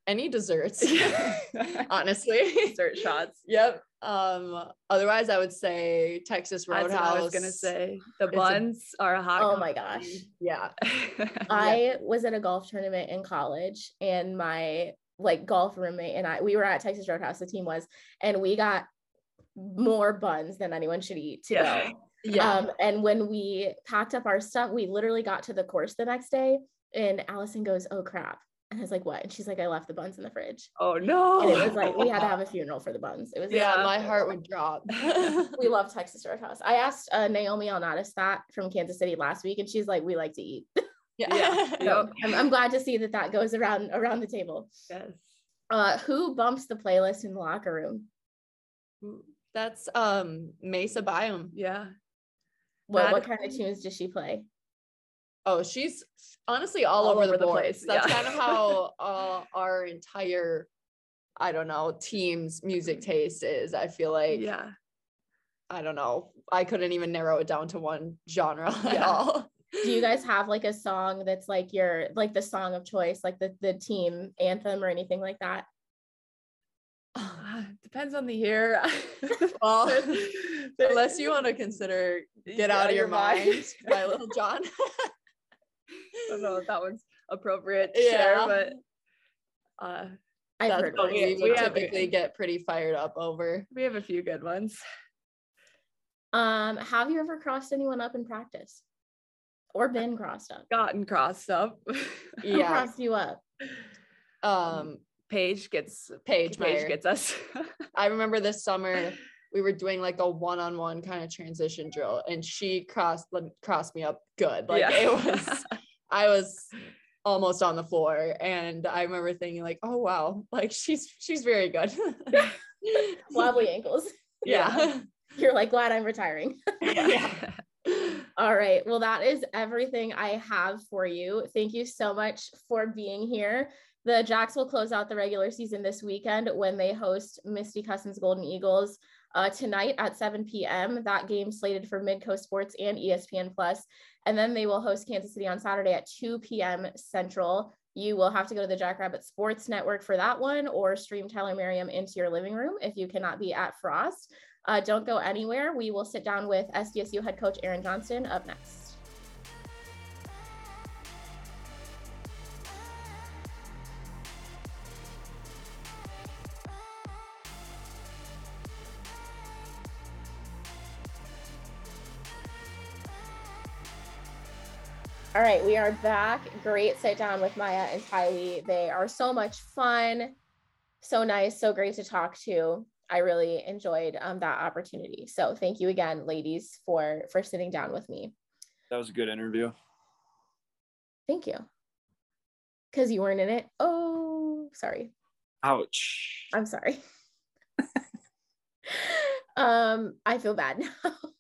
Speaker 3: any desserts honestly
Speaker 4: Dessert shots.
Speaker 3: yep um otherwise i would say texas
Speaker 4: That's
Speaker 3: roadhouse
Speaker 4: what I was gonna say. The
Speaker 3: It's a-
Speaker 4: buns are a hot.
Speaker 1: Oh my gosh.
Speaker 3: yeah
Speaker 1: I was at a golf tournament in college and my like golf roommate and I we were at Texas Roadhouse, the team was, and we got more buns than anyone should eat to
Speaker 4: Yeah.
Speaker 1: go.
Speaker 3: yeah
Speaker 1: Um, and when we packed up our stuff, we literally got to the course the next day and Allison goes, Oh crap. And I was like, What? And she's like, I left the buns in the fridge.
Speaker 4: oh no.
Speaker 1: And it was like we had to have a funeral for the buns. It was
Speaker 3: yeah
Speaker 4: Yeah.
Speaker 3: my heart would drop
Speaker 1: we love Texas Roadhouse. I asked uh, Naomi Alnatis that from Kansas City last week, and she's like, "We like to eat."
Speaker 4: Yeah.
Speaker 1: So I'm, I'm glad to see that that goes around around the table.
Speaker 4: yes.
Speaker 1: Uh, who bumps the playlist in the locker room?
Speaker 3: that's um Mesa Byom
Speaker 4: Yeah.
Speaker 1: What what kind of tunes does she play?
Speaker 3: Oh, she's honestly all,
Speaker 4: All
Speaker 3: over,
Speaker 4: over
Speaker 3: the
Speaker 4: the place,
Speaker 3: That's
Speaker 4: yeah.
Speaker 3: kind of how uh, our entire, I don't know, team's music taste is. I feel like,
Speaker 4: yeah.
Speaker 3: I don't know, I couldn't even narrow it down to one genre at all.
Speaker 1: Do you guys have like a song that's like your like the song of choice, like the the team anthem or anything like that?
Speaker 4: Depends on the year.
Speaker 3: Well, Unless you want to consider Get
Speaker 4: Yeah,
Speaker 3: Out of Your
Speaker 4: your mind.
Speaker 3: Mind by Lil Jon.
Speaker 4: I don't know if that one's appropriate to
Speaker 3: Yeah.
Speaker 4: share, but uh,
Speaker 1: I've
Speaker 3: That's
Speaker 1: heard
Speaker 3: what we,
Speaker 4: we have-
Speaker 3: typically get pretty fired up over.
Speaker 4: we have a few good ones.
Speaker 1: Um, have you ever crossed anyone up in practice, or been crossed up?
Speaker 4: Gotten crossed up.
Speaker 3: Yeah.
Speaker 1: crossed you up?
Speaker 3: Um,
Speaker 4: Paige gets
Speaker 3: Paige,
Speaker 4: Paige
Speaker 3: Meyer.
Speaker 4: gets us.
Speaker 3: I remember this summer we were doing like a one-on-one kind of transition drill and she crossed crossed me up good. Like
Speaker 4: Yeah.
Speaker 3: it was I was almost on the floor and I remember thinking like, "Oh wow, like she's she's very good."
Speaker 1: Wobbly ankles.
Speaker 3: yeah.
Speaker 1: You're like glad I'm retiring.
Speaker 3: yeah.
Speaker 1: All right. Well, that is everything I have for you. Thank you so much for being here. The Jacks will close out the regular season this weekend when they host Misti Cussen's Golden Eagles uh, tonight at 7 p.m. That game slated for Midco Sports and ESPN Plus, and then they will host Kansas City on Saturday at 2 p.m. Central. You will have to go to the Jackrabbit Sports Network for that one, or stream Tyler Merriam into your living room if you cannot be at Frost. Uh, don't go anywhere. We will sit down with SDSU head coach Aaron Johnston up next. All right, we are back. Great sit down with Myah and Tylee. They are so much fun, so nice, so great to talk to. I really enjoyed um, that opportunity. So thank you again, ladies, for for sitting down with me.
Speaker 2: That was a good interview.
Speaker 1: Thank you. Because you weren't in it. Oh, sorry.
Speaker 2: Ouch.
Speaker 1: I'm sorry. um, I feel bad now.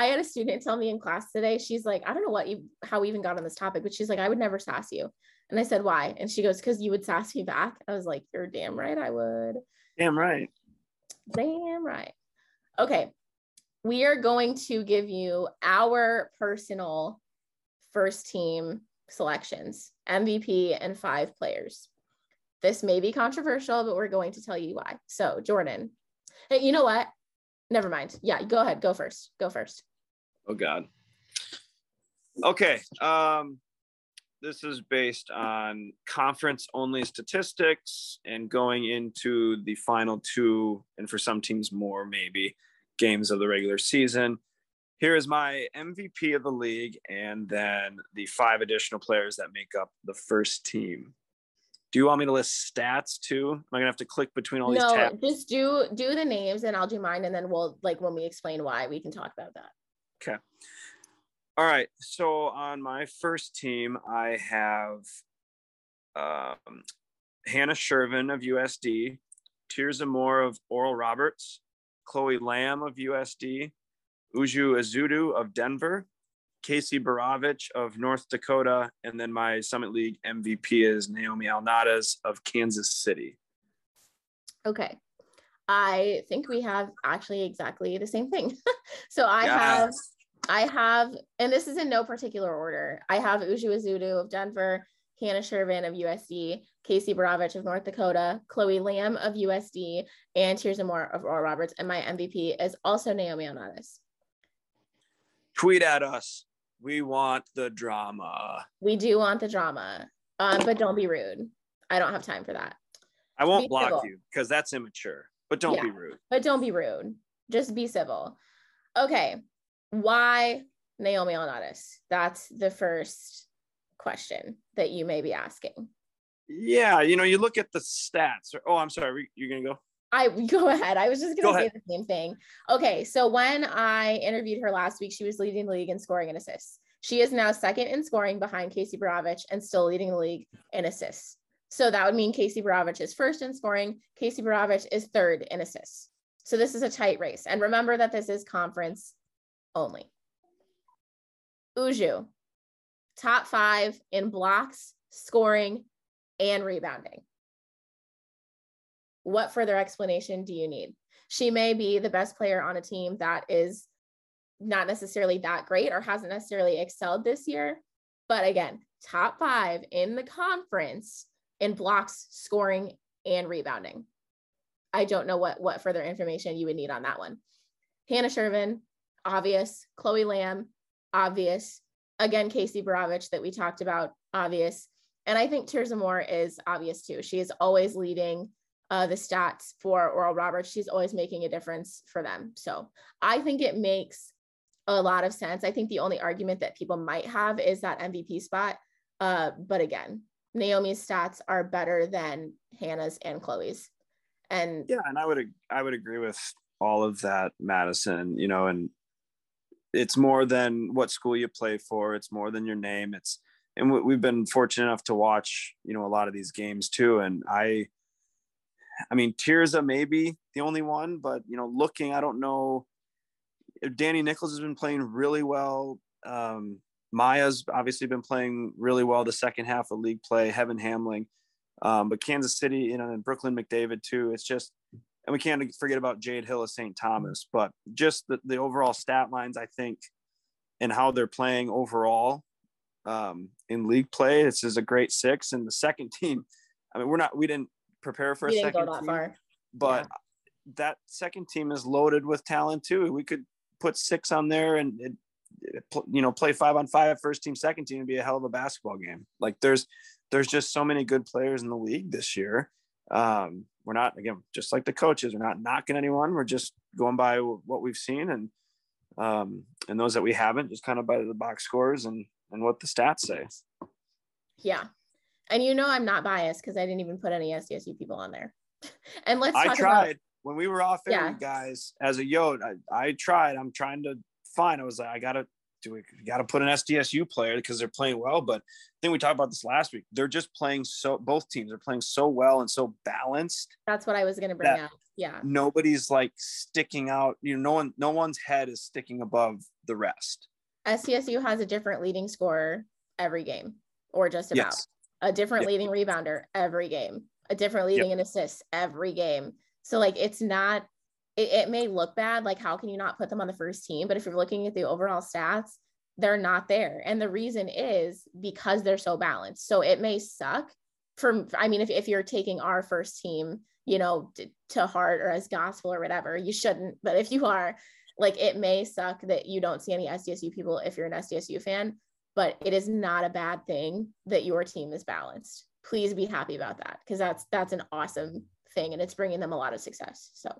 Speaker 1: I had a student tell me in class today, she's like, I don't know what you how we even got on this topic, but she's like, I would never sass you. And I said, why? And she goes, because you would sass me back. I was like, you're damn right I would.
Speaker 2: Damn right.
Speaker 1: Damn right. Okay. We are going to give you our personal first team selections, MVP and five players. This may be controversial, but we're going to tell you why. So, Jordan, hey, you know what? Never mind. Yeah, go ahead. Go first. Go first.
Speaker 2: Oh God. Okay. Um, this is based on conference only statistics and going into the final two, and for some teams more, maybe games of the regular season. Here is my MVP of the league, and then the five additional players that make up the first team. Do you want me to list stats too? Am I gonna have to click between all these
Speaker 1: No,
Speaker 2: tabs?
Speaker 1: just do do the names and I'll do mine and then we'll like when we explain why we can talk about that.
Speaker 2: Okay. All right. So on my first team, I have um, Hannah Sjerven of USD, Tirzah Moore of Oral Roberts, Chloe Lamb of USD, Uju Ezeudu of Denver, Kacie Borowicz of North Dakota, and then my Summit League MVP is Naomi Alnadas of Kansas City.
Speaker 1: Okay. I think we have actually exactly the same thing. so I
Speaker 2: Yes.
Speaker 1: have I have, and this is in no particular order. I have Uju Ezeudu of Denver, Hannah Sjerven of USD, Kacie Borowicz of North Dakota, Chloe Lamb of USD, and Tirzah Moore of Oral Roberts. And my MVP is also Naomi Onadas.
Speaker 2: Tweet at us. We want the drama.
Speaker 1: We do want the drama, um, but don't be rude. I don't have time for that.
Speaker 2: I won't
Speaker 1: Be
Speaker 2: block
Speaker 1: civil.
Speaker 2: you because that's immature, but don't be rude.
Speaker 1: But don't be rude. Just be civil. Okay. Why Naomi Onadas? That's the first question that you may be asking.
Speaker 2: Yeah, you know, you look at the stats. Or, Oh, I'm sorry. You're gonna go.
Speaker 1: I go ahead. I was just gonna say
Speaker 2: ahead.
Speaker 1: the same thing. Okay, so when I interviewed her last week, she was leading the league in scoring and assists. She is now second in scoring behind Kacie Borowicz and still leading the league in assists. So that would mean Kacie Borowicz is first in scoring. Kacie Borowicz is third in assists. So this is a tight race. And remember that this is conference only. Uju, top five in blocks, scoring, and rebounding. What further explanation do you need? She may be the best player on a team that is not necessarily that great or hasn't necessarily excelled this year. But again, top five in the conference in blocks, scoring, and rebounding. I don't know what what further information you would need on that one. Hannah Sjerven, obvious. Chloe Lamb, obvious. Again, Kacie Borowicz that we talked about, obvious. And I think Tirzah Moore is obvious too. She is always leading uh, the stats for Oral Roberts. She's always making a difference for them. So I think it makes a lot of sense. I think the only argument that people might have is that MVP spot. Uh, but again, Naomi's stats are better than Hannah's and Chloe's. And
Speaker 2: Yeah, and I would I would agree with all of that, Madison. You know, and it's more than what school you play for. It's more than your name. It's and we- we've been fortunate enough to watch you know a lot of these games too. And I, I mean, Tirzah may be the only one, but you know, looking, I don't know. Danny Nichols has been playing really well. Um, Myah's obviously been playing really well the second half of league play. Heaven Hamling, um, but Kansas City, you know, and Brooklyn McDavid too. It's just, and we can't forget about Jade Hill of St. Thomas, but just the, the overall stat lines, I think, and how they're playing overall um, in league play. This is a great six. And the second team, I mean, we're not, we didn't prepare for
Speaker 1: we
Speaker 2: a
Speaker 1: didn't go
Speaker 2: second
Speaker 1: that
Speaker 2: team,
Speaker 1: far.
Speaker 2: but that second team is loaded with talent too. We could put six on there and it, you know play five on five first team second team and be a hell of a basketball game. Like there's there's just so many good players in the league this year. Um, we're not again just like the coaches. We're not knocking anyone. We're just going by what we've seen and um, and those that we haven't just kind of by the box scores and and what the stats say.
Speaker 1: Yeah. And you know I'm not biased because I didn't even put any SDSU people on there. and let's
Speaker 2: I tried.
Speaker 1: about
Speaker 2: when we were off air,
Speaker 1: Yeah.
Speaker 2: guys, as a Yod, I, I tried. I'm trying to find. I was like, I gotta do we gotta put an SDSU player because they're playing well. But I think we talked about this last week. They're just playing so both teams are playing so well and so balanced.
Speaker 1: That's what I was gonna bring
Speaker 2: That-
Speaker 1: up. Yeah.
Speaker 2: Nobody's like sticking out. You know, no one, no one's head is sticking above the rest.
Speaker 1: SDSU has a different leading scorer every game, or just about
Speaker 2: Yes.
Speaker 1: a different
Speaker 2: Yep.
Speaker 1: leading rebounder every game, a different
Speaker 2: Yep.
Speaker 1: leading in assists every game. So like it's not it, it may look bad, like how can you not put them on the first team? But if you're looking at the overall stats, they're not there. And the reason is because they're so balanced. So it may suck from I mean, if, if you're taking our first team, you know, to, to heart or as gospel or whatever, you shouldn't. But if you are, like it may suck that you don't see any SDSU people if you're an SDSU fan, but it is not a bad thing that your team is balanced. Please be happy about that because that's that's an awesome thing and it's bringing them a lot of success. So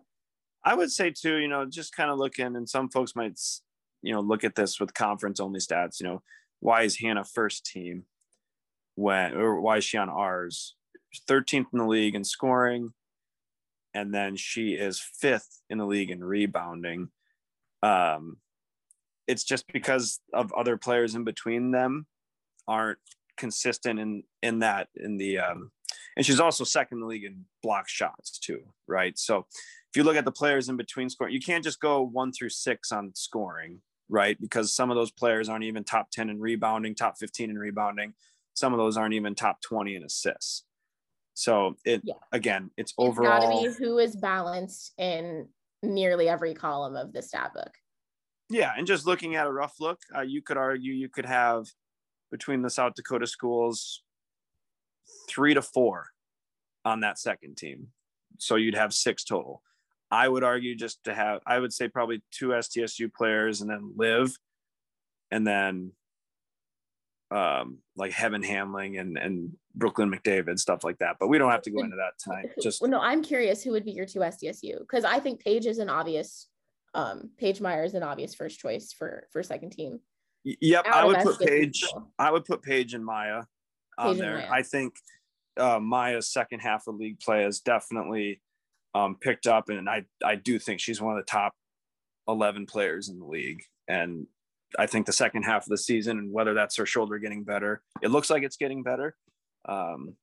Speaker 2: I would say too, you know, just kind of looking, and some folks might, you know, look at this with conference only stats. You know, why is Hannah first team when, or why is she on ours? 13th in the league in scoring, and then she is fifth in the league in rebounding. Um, it's just because of other players in between them aren't consistent in in that in the um, and she's also second in the league in block shots too, right? So if you look at the players in between scoring, you can't just go one through six on scoring, right? Because some of those players aren't even top 10 in rebounding, top 15 in rebounding. Some of those aren't even top 20 in assists. So it
Speaker 1: Yeah.
Speaker 2: again, it's
Speaker 1: it's
Speaker 2: overall.
Speaker 1: be who is balanced in nearly every column of the stat book.
Speaker 2: Yeah, and just looking at a rough look, uh, you could argue you could have between the South Dakota schools three to four on that second team. So you'd have six total. I would argue just to have, I would say probably two SDSU players and then live, and then um, like Heaven Hamling and and Brooklyn McDavid stuff like that. But we don't have to go into that tonight. Just
Speaker 1: Well, no, I'm curious who would be your two SDSU because I think Paige is an obvious, um, Paige Meyer is an obvious first choice for for second team.
Speaker 2: yep,
Speaker 1: out
Speaker 2: I would put Paige.
Speaker 1: school.
Speaker 2: I would put Paige and Myah on
Speaker 1: Paige and
Speaker 2: there.
Speaker 1: Myah.
Speaker 2: I think uh, Myah's second half of league play is definitely um, picked up, and I I do think she's one of the top eleven players in the league. And I think the second half of the season, and whether that's her shoulder getting better, it looks like it's getting better. Um,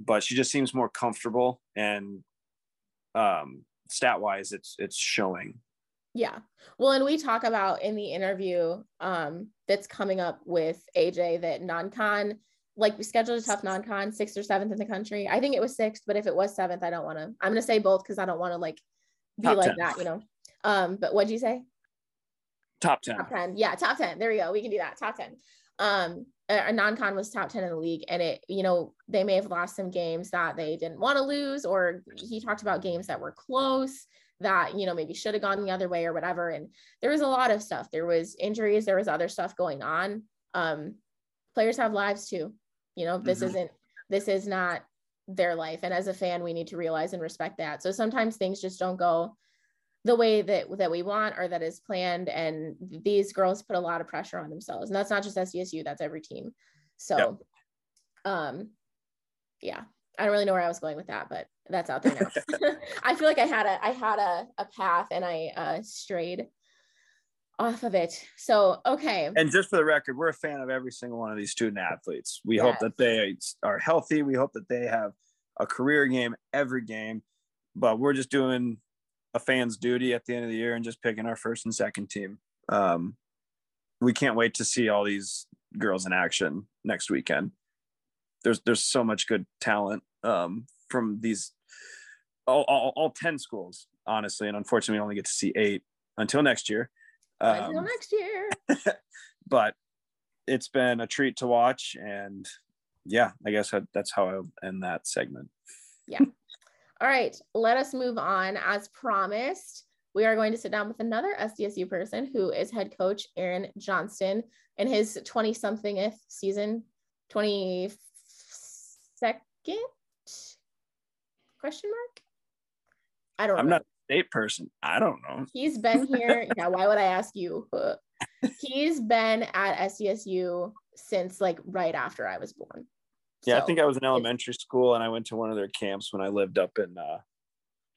Speaker 2: but she just seems more comfortable, and um, stat wise, it's it's showing.
Speaker 1: Yeah. Well, and we talk about in the interview um, that's coming up with AJ that non-con, like we scheduled a tough non-con, sixth or seventh in the country. I think it was sixth, but if it was seventh, I don't want to. I'm gonna say both because I don't want to like be
Speaker 2: Top
Speaker 1: like
Speaker 2: 10.
Speaker 1: that, you know. Um, but what'd you say?
Speaker 2: Top ten.
Speaker 1: Top 10. Yeah, top 10. There we go. We can do that. Top 10. Um, a a non-con was top 10 in the league, and it, you know, they may have lost some games that they didn't want to lose, or he talked about games that were close that you know maybe should have gone the other way or whatever. And there was a lot of stuff. There was injuries, there was other stuff going on. Um, players have lives too. You know, this
Speaker 2: Mhm.
Speaker 1: isn't this is not their life. And as a fan, we need to realize and respect that. So sometimes things just don't go the way that that we want or that is planned and these girls put a lot of pressure on themselves and that's not just SDSU that's every team so um yeah I don't really know where I was going with that but that's out there now I feel like I had a I had a, a path and I uh strayed off of it so okay
Speaker 2: and just for the record, we're a fan of every single one of these student athletes. We hope that they are healthy. We hope that they have a career game every game, but we're just doing a fan's duty at the end of the year and just picking our first and second team. Um, we can't wait to see all these girls in action next weekend. There's there's so much good talent um, from these all, all, all 10 schools, honestly. And unfortunately, we only get to see eight until next year.
Speaker 1: Until
Speaker 2: Um,
Speaker 1: next year.
Speaker 2: but it's been a treat to watch and yeah i guess that's how i'll end that segment. Yeah.
Speaker 1: all right let us move on. As promised we are going to sit down with another SDSU person who is head coach Aaron Johnston in his 20 somethingth season 22nd question mark? I don't
Speaker 2: i'm
Speaker 1: know
Speaker 2: not state person i don't know
Speaker 1: he's been here yeah why would I ask you he's been at SDSU since like right after I was born
Speaker 2: yeah i think i was in elementary school and i went to one of their camps when i lived up in uh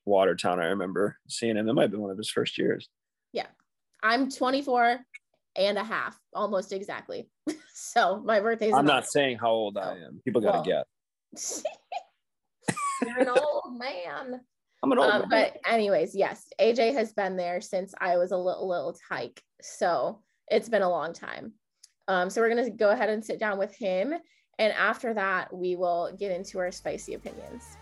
Speaker 2: Watertown. I remember seeing him. That might have been one of his first years.
Speaker 1: Yeah. I'm 24 and a half, almost exactly. so my birthday
Speaker 2: I'm not saying how old I am. People got to well,
Speaker 1: get. You're an old man.
Speaker 2: I'm an old um,
Speaker 1: But anyways, yes, AJ has been there since I was a little little tyke. So it's been a long time. Um, so we're gonna go ahead and sit down with him. And after that, we will get into our spicy opinions.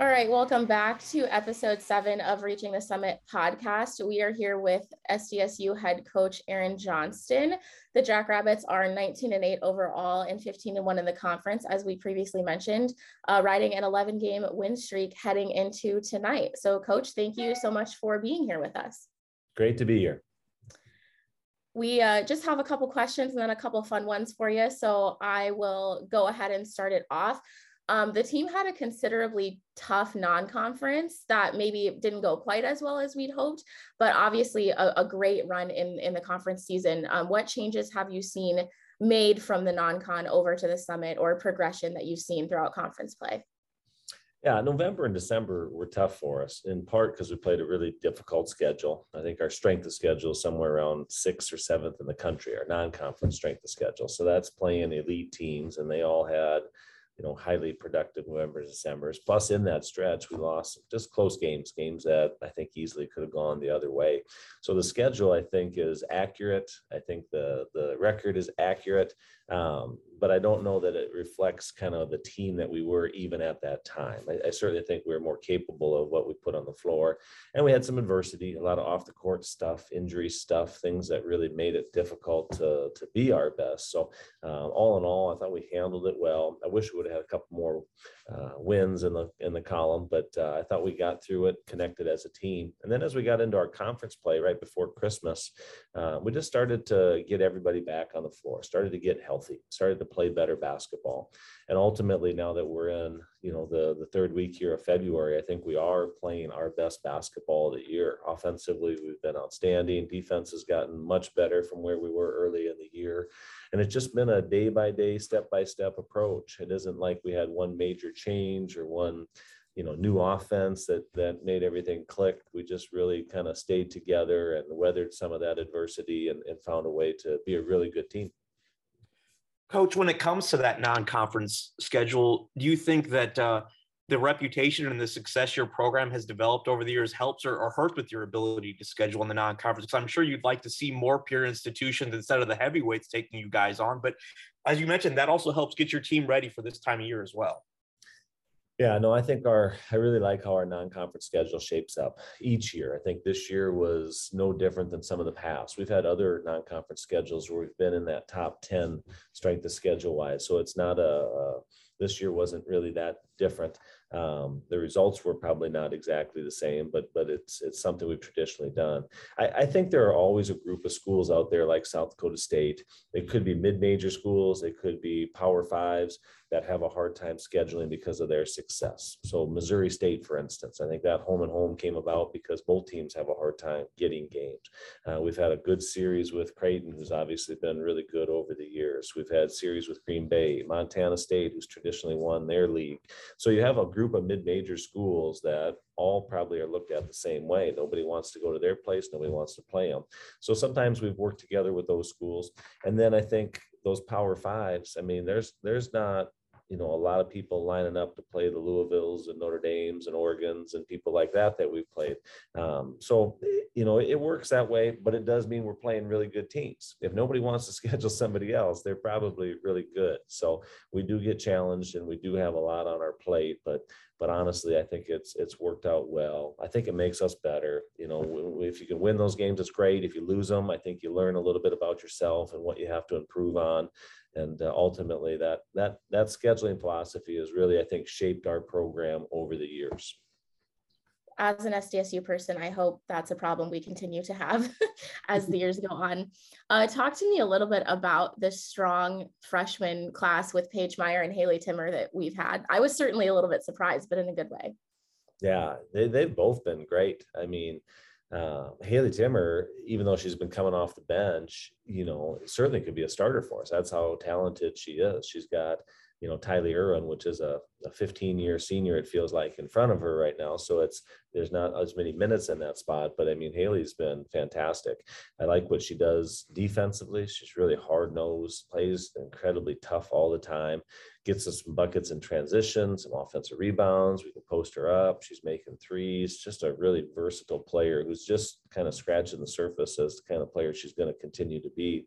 Speaker 1: All right, welcome back to episode seven of Reaching the Summit podcast. We are here with SDSU head coach Aaron Johnston. The Jackrabbits are 19 and 8 overall and 15 and 1 in the conference, as we previously mentioned, uh, riding an 11 game win streak heading into tonight. So, coach, thank you so much for being here with us.
Speaker 5: Great to be here.
Speaker 1: We uh, just have a couple questions and then a couple fun ones for you. So, I will go ahead and start it off. Um, the team had a considerably tough non-conference that maybe didn't go quite as well as we'd hoped, but obviously a, a great run in, in the conference season. Um, what changes have you seen made from the non-con over to the summit or progression that you've seen throughout conference play?
Speaker 5: Yeah, November and December were tough for us, in part because we played a really difficult schedule. I think our strength of schedule is somewhere around sixth or seventh in the country, our non-conference strength of schedule. So that's playing elite teams, and they all had you know, highly productive November, December's. Plus, in that stretch, we lost just close games, games that I think easily could have gone the other way. So the schedule, I think, is accurate. I think the the record is accurate. Um, but I don't know that it reflects kind of the team that we were even at that time. I, I, certainly think we are more capable of what we put on the floor. And we had some adversity, a lot of off the court stuff, injury stuff, things that really made it difficult to, to be our best. So, uh, all in all, I thought we handled it well. I wish we would have had a couple more uh, wins in the in the column, but uh, I thought we got through it, connected as a team. And then as we got into our conference play right before Christmas, uh, we just started to get everybody back on the floor, started to get healthy, started to play better basketball. And ultimately, now that we're in, you know, the the third week here of February, I think we are playing our best basketball of the year. Offensively, we've been outstanding. Defense has gotten much better from where we were early in the year. And it's just been a day by day, step by step approach. It isn't like we had one major change or one you know new offense that that made everything click we just really kind of stayed together and weathered some of that adversity and, and found a way to be a really good team
Speaker 6: coach when it comes to that non-conference schedule do you think that uh, the reputation and the success your program has developed over the years helps or, or hurts with your ability to schedule in the non-conference? Because I'm sure you'd like to see more peer institutions instead of the heavyweights taking you guys on. But as you mentioned, that also helps get your team ready for this time of year as well.
Speaker 5: Yeah, no, I think our I really like how our non-conference schedule shapes up each year. I think this year was no different than some of the past. We've had other non-conference schedules where we've been in that top 10 strength of schedule wise. So it's not a, a this year wasn't really that different. Um, the results were probably not exactly the same, but but it's it's something we've traditionally done. I, I think there are always a group of schools out there like South Dakota State. It could be mid-major schools, it could be Power Fives that have a hard time scheduling because of their success. So Missouri State, for instance, I think that home and home came about because both teams have a hard time getting games. Uh, we've had a good series with Creighton, who's obviously been really good over the years. We've had series with Green Bay, Montana State, who's traditionally won their league. So you have a group of mid-major schools that all probably are looked at the same way. Nobody wants to go to their place. Nobody wants to play them. So sometimes we've worked together with those schools. And then I think those power fives, I mean, there's, there's not you know, a lot of people lining up to play the Louisvilles and Notre Dames and Oregons and people like that that we've played. Um, so, you know, it works that way, but it does mean we're playing really good teams. If nobody wants to schedule somebody else, they're probably really good. So we do get challenged and we do have a lot on our plate, but but honestly, I think it's it's worked out well. I think it makes us better. You know, if you can win those games, it's great. If you lose them, I think you learn a little bit about yourself and what you have to improve on and uh, ultimately that that that scheduling philosophy has really i think shaped our program over the years.
Speaker 1: As an sdsu person i hope that's a problem we continue to have as the years go on. Uh, talk to me a little bit about the strong freshman class with paige meyer and haleigh timmer that we've had. I was certainly a little bit surprised but in a good way.
Speaker 5: Yeah they, they've both been great. I mean uh, Haleigh Timmer, even though she's been coming off the bench, you know, certainly could be a starter for us. That's how talented she is. She's got you know, Tylee Irwin, which is a, a 15 year senior, it feels like in front of her right now. So it's, there's not as many minutes in that spot, but I mean, Haleigh's been fantastic. I like what she does defensively. She's really hard nosed, plays incredibly tough all the time, gets us some buckets in transition, some offensive rebounds. We can post her up. She's making threes, just a really versatile player who's just kind of scratching the surface as the kind of player she's going to continue to be.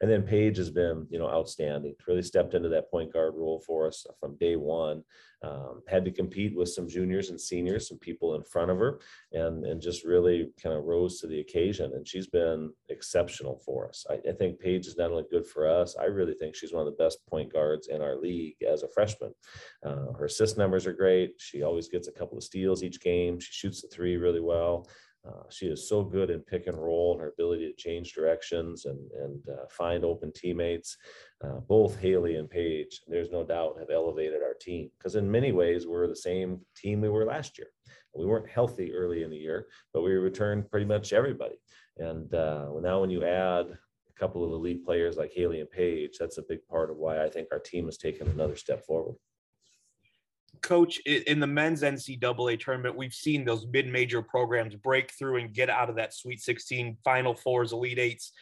Speaker 5: And then Paige has been, you know, outstanding. Really stepped into that point guard role for us from day one. Um, had to compete with some juniors and seniors, some people in front of her, and and just really kind of rose to the occasion. And she's been exceptional for us. I, I think Paige is not only good for us. I really think she's one of the best point guards in our league as a freshman. Uh, her assist numbers are great. She always gets a couple of steals each game. She shoots the three really well. Uh, she is so good in pick and roll and her ability to change directions and, and uh, find open teammates. Uh, both Haleigh and Paige, there's no doubt, have elevated our team because in many ways we're the same team we were last year. We weren't healthy early in the year, but we returned pretty much everybody. And uh, now when you add a couple of elite players like Haleigh and Paige, that's a big part of why I think our team has taken another step forward
Speaker 6: coach in the men's NCAA tournament, we've seen those mid-major programs break through and get out of that Sweet 16, Final Fours, Elite Eights.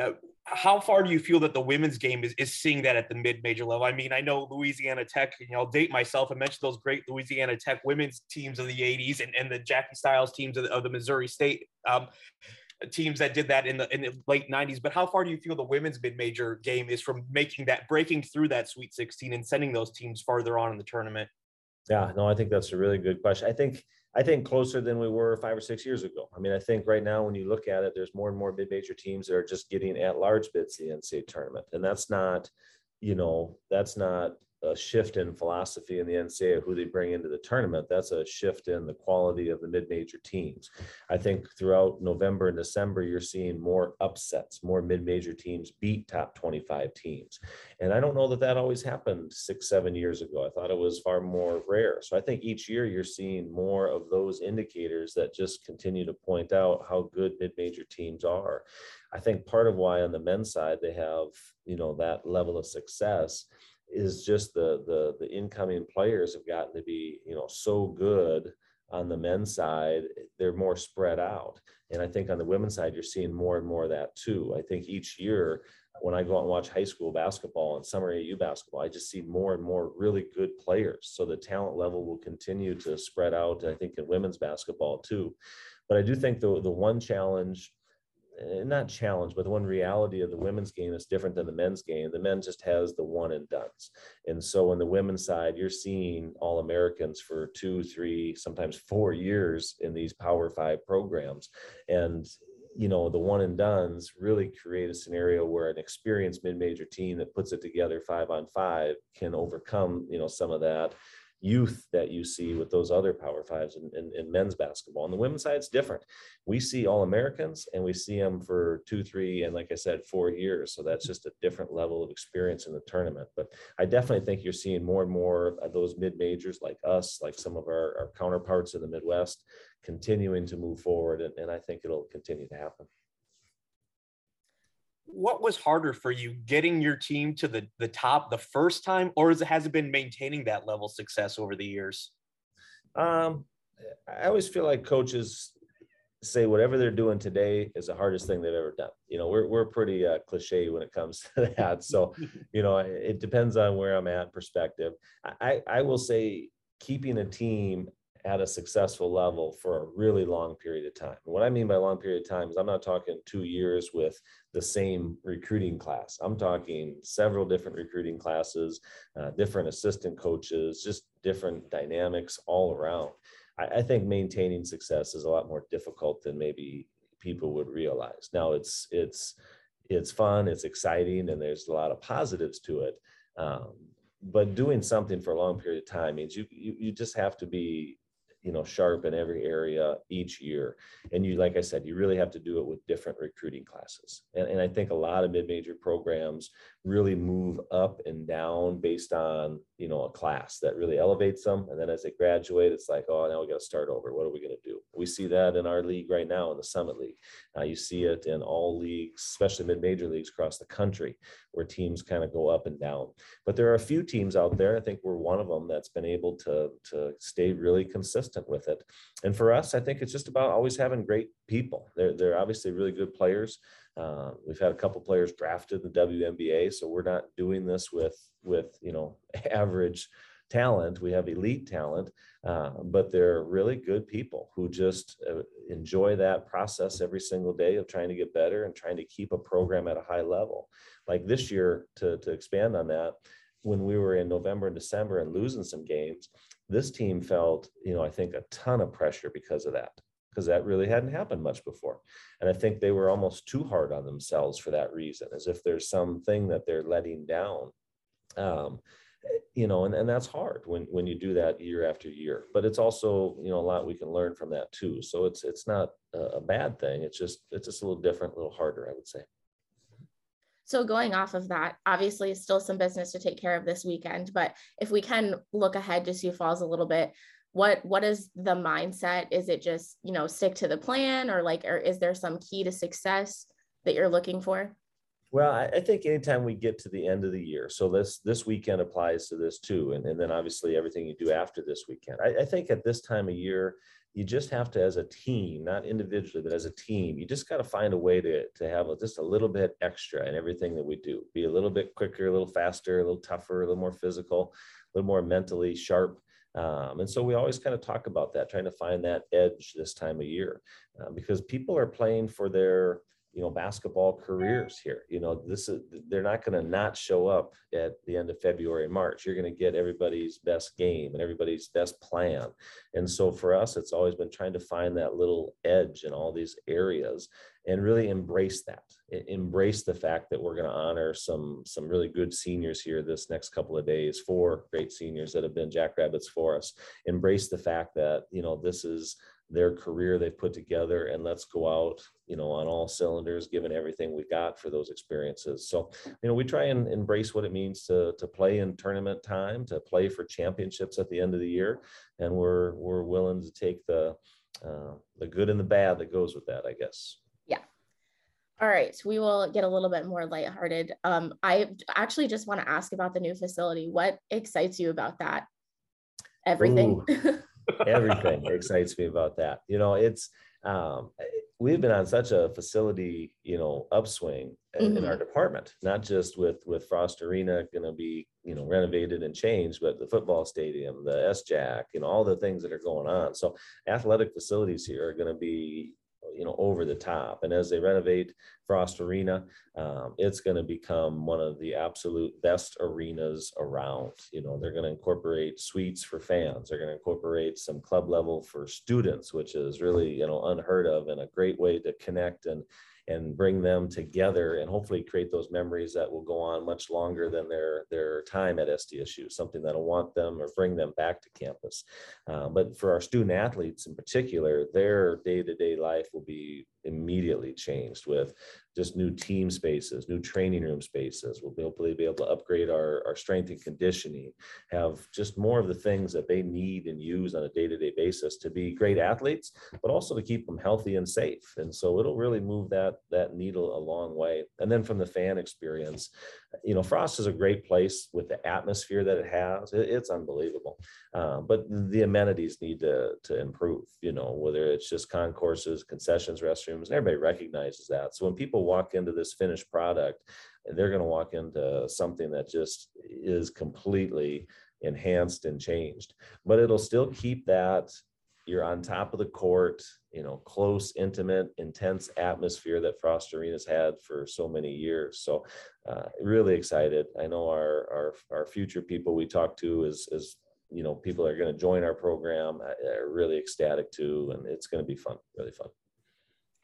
Speaker 6: Uh, how far do you feel that the women's game is, is seeing that at the mid-major level? I mean, I know Louisiana Tech, you know, I'll date myself and mention those great Louisiana Tech women's teams of the 80s and, and the Jackie Stiles teams of the, of the Missouri State um, teams that did that in the in the late 90s. But how far do you feel the women's mid-major game is from making that breaking through that Sweet 16 and sending those teams farther on in the tournament?
Speaker 5: Yeah, no, I think that's a really good question. I think I think closer than we were five or six years ago. I mean, I think right now when you look at it, there's more and more mid-major teams that are just getting at large bids the NCAA tournament, and that's not, you know, that's not a shift in philosophy in the NCAA who they bring into the tournament. That's a shift in the quality of the mid-major teams. I think throughout November and December, you're seeing more upsets, more mid-major teams beat top 25 teams. And I don't know that that always happened six, seven years ago. I thought it was far more rare. So I think each year you're seeing more of those indicators that just continue to point out how good mid-major teams are. I think part of why on the men's side they have, you know, that level of success is just the the the incoming players have gotten to be you know so good on the men's side they're more spread out. And i think on the women's side you're seeing more and more of that too. I think each year when i go out and watch high school basketball and summer au basketball i just see more and more really good players. So the talent level will continue to spread out i think in women's basketball too. But i do think the, the one challenge Eh, not challenge, but the one reality of the women's game is different than the men's game. The men just has the one and done's. And so on the women's side, you're seeing all Americans for two, three, sometimes four years in these power five programs. And you know the one and done's really create a scenario where an experienced mid-major team that puts it together five on five can overcome you know some of that youth that you see with those other power fives in, in, in men's basketball. On the women's side, it's different. We see all Americans and we see them for two, three, and like I said, four years. So that's just a different level of experience in the tournament. But I definitely think you're seeing more and more of those mid majors like us, like some of our, our counterparts in the Midwest, continuing to move forward. And, and I think it'll continue to happen
Speaker 6: what was harder for you getting your team to the, the top the first time or has it, has it been maintaining that level of success over the years?
Speaker 5: Um, i always feel like coaches say whatever they're doing today is the hardest thing they've ever done. You know we're, we're pretty uh, cliche when it comes to that. So you know it depends on where i'm at perspective. I i will say keeping a team at a successful level for a really long period of time. what I mean by long period of time is I'm not talking two years with the same recruiting class. I'm talking several different recruiting classes, uh, different assistant coaches, just different dynamics all around. I, I think maintaining success is a lot more difficult than maybe people would realize. Now it's it's it's fun, it's exciting, and there's a lot of positives to it. Um, but doing something for a long period of time means you, you you just have to be you know sharp in every area each year. And you like i said you really have to do it with different recruiting classes. And, and i think a lot of mid-major programs really move up and down based on you know a class that really elevates them. And then as they graduate it's like oh now we got to start over. What are we going to do? We see that in our league right now in the summit league. Uh, you see it in all leagues especially mid-major leagues across the country where teams kind of go up and down. But there are a few teams out there i think we're one of them that's been able to to stay really consistent with it and for us i think it's just about always having great people they're, they're obviously really good players uh, we've had a couple players drafted in the WNBA, so we're not doing this with with you know average talent. We have elite talent, uh, but they're really good people who just uh, enjoy that process every single day of trying to get better and trying to keep a program at a high level. Like this year, to to expand on that, when we were in November and December and losing some games, this team felt you know I think a ton of pressure because of that because that really hadn't happened much before. And I think they were almost too hard on themselves for that reason, as if there's something that they're letting down. Um, you know, and, and that's hard when when you do that year after year. But it's also, you know, a lot we can learn from that too. So it's it's not a bad thing. It's just it's just a little different, a little harder, I would say.
Speaker 1: So going off of that, obviously still some business to take care of this weekend, but if we can look ahead to Sioux Falls a little bit, what what is the mindset? Is it just you know stick to the plan or like or is there some key to success that you're looking for?
Speaker 5: Well I, think anytime we get to the end of the year so this this weekend applies to this too and, and then obviously everything you do after this weekend. I, I think at this time of year you just have to as a team not individually but as a team you just got to find a way to, to have a, just a little bit extra in everything that we do. Be a little bit quicker a little faster a little tougher a little more physical a little more mentally sharp. Um, and so we always kind of talk about that, trying to find that edge this time of year, uh, because people are playing for their you know basketball careers here. You know this is they're not going to not show up at the end of february and march. You're going to get everybody's best game and everybody's best plan. And so for us it's always been trying to find that little edge in all these areas and really embrace that. Embrace the fact that we're going to honor some some really good seniors here this next couple of days four great seniors that have been jackrabbits for us. Embrace the fact that you know this is their career they've put together and let's go out you know on all cylinders given everything we got for those experiences. So you know we try and embrace what it means to to play in tournament time to play for championships at the end of the year and we're we're willing to take the uh, the good and the bad that goes with that i guess.
Speaker 1: Yeah. All right we will get a little bit more lighthearted. Um i actually just want to ask about the new facility. What excites you about that? Everything
Speaker 5: everything excites me about that. You know, it's um, we've been on such a facility, you know, upswing mm-hmm. in our department, not just with with Frost Arena going to be, you know, renovated and changed, but the football stadium, the SJAC, you know, all the things that are going on. So athletic facilities here are going to be you know over the top. And as they renovate frost arena um, it's going to become one of the absolute best arenas around. You know they're going to incorporate suites for fans. They're going to incorporate some club level for students which is really you know unheard of and a great way to connect and and bring them together and hopefully create those memories that will go on much longer than their their time at SDSU, something that'll want them or bring them back to campus. Uh, but for our student athletes in particular, their day-to-day life will be immediately changed with just new team spaces, new training room spaces. We'll to be able to upgrade our, our strength and conditioning, have just more of the things that they need and use on a day-to-day basis to be great athletes, but also to keep them healthy and safe. And so it'll really move that that needle a long way. And then from the fan experience, you know, Frost is a great place with the atmosphere that it has. It, it's unbelievable. Uh, but the amenities need to, to improve, you know, whether it's just concourses, concessions, restrooms, and everybody recognizes that. So when people walk into this finished product, they're going to walk into something that just is completely enhanced and changed. But it'll still keep that you're on top of the court, you know, close, intimate, intense atmosphere that Frost Arena's had for so many years. So, uh, really excited. I know our our our future people we talk to is is you know people are going to join our program. Are really ecstatic too, and it's going to be fun, really fun.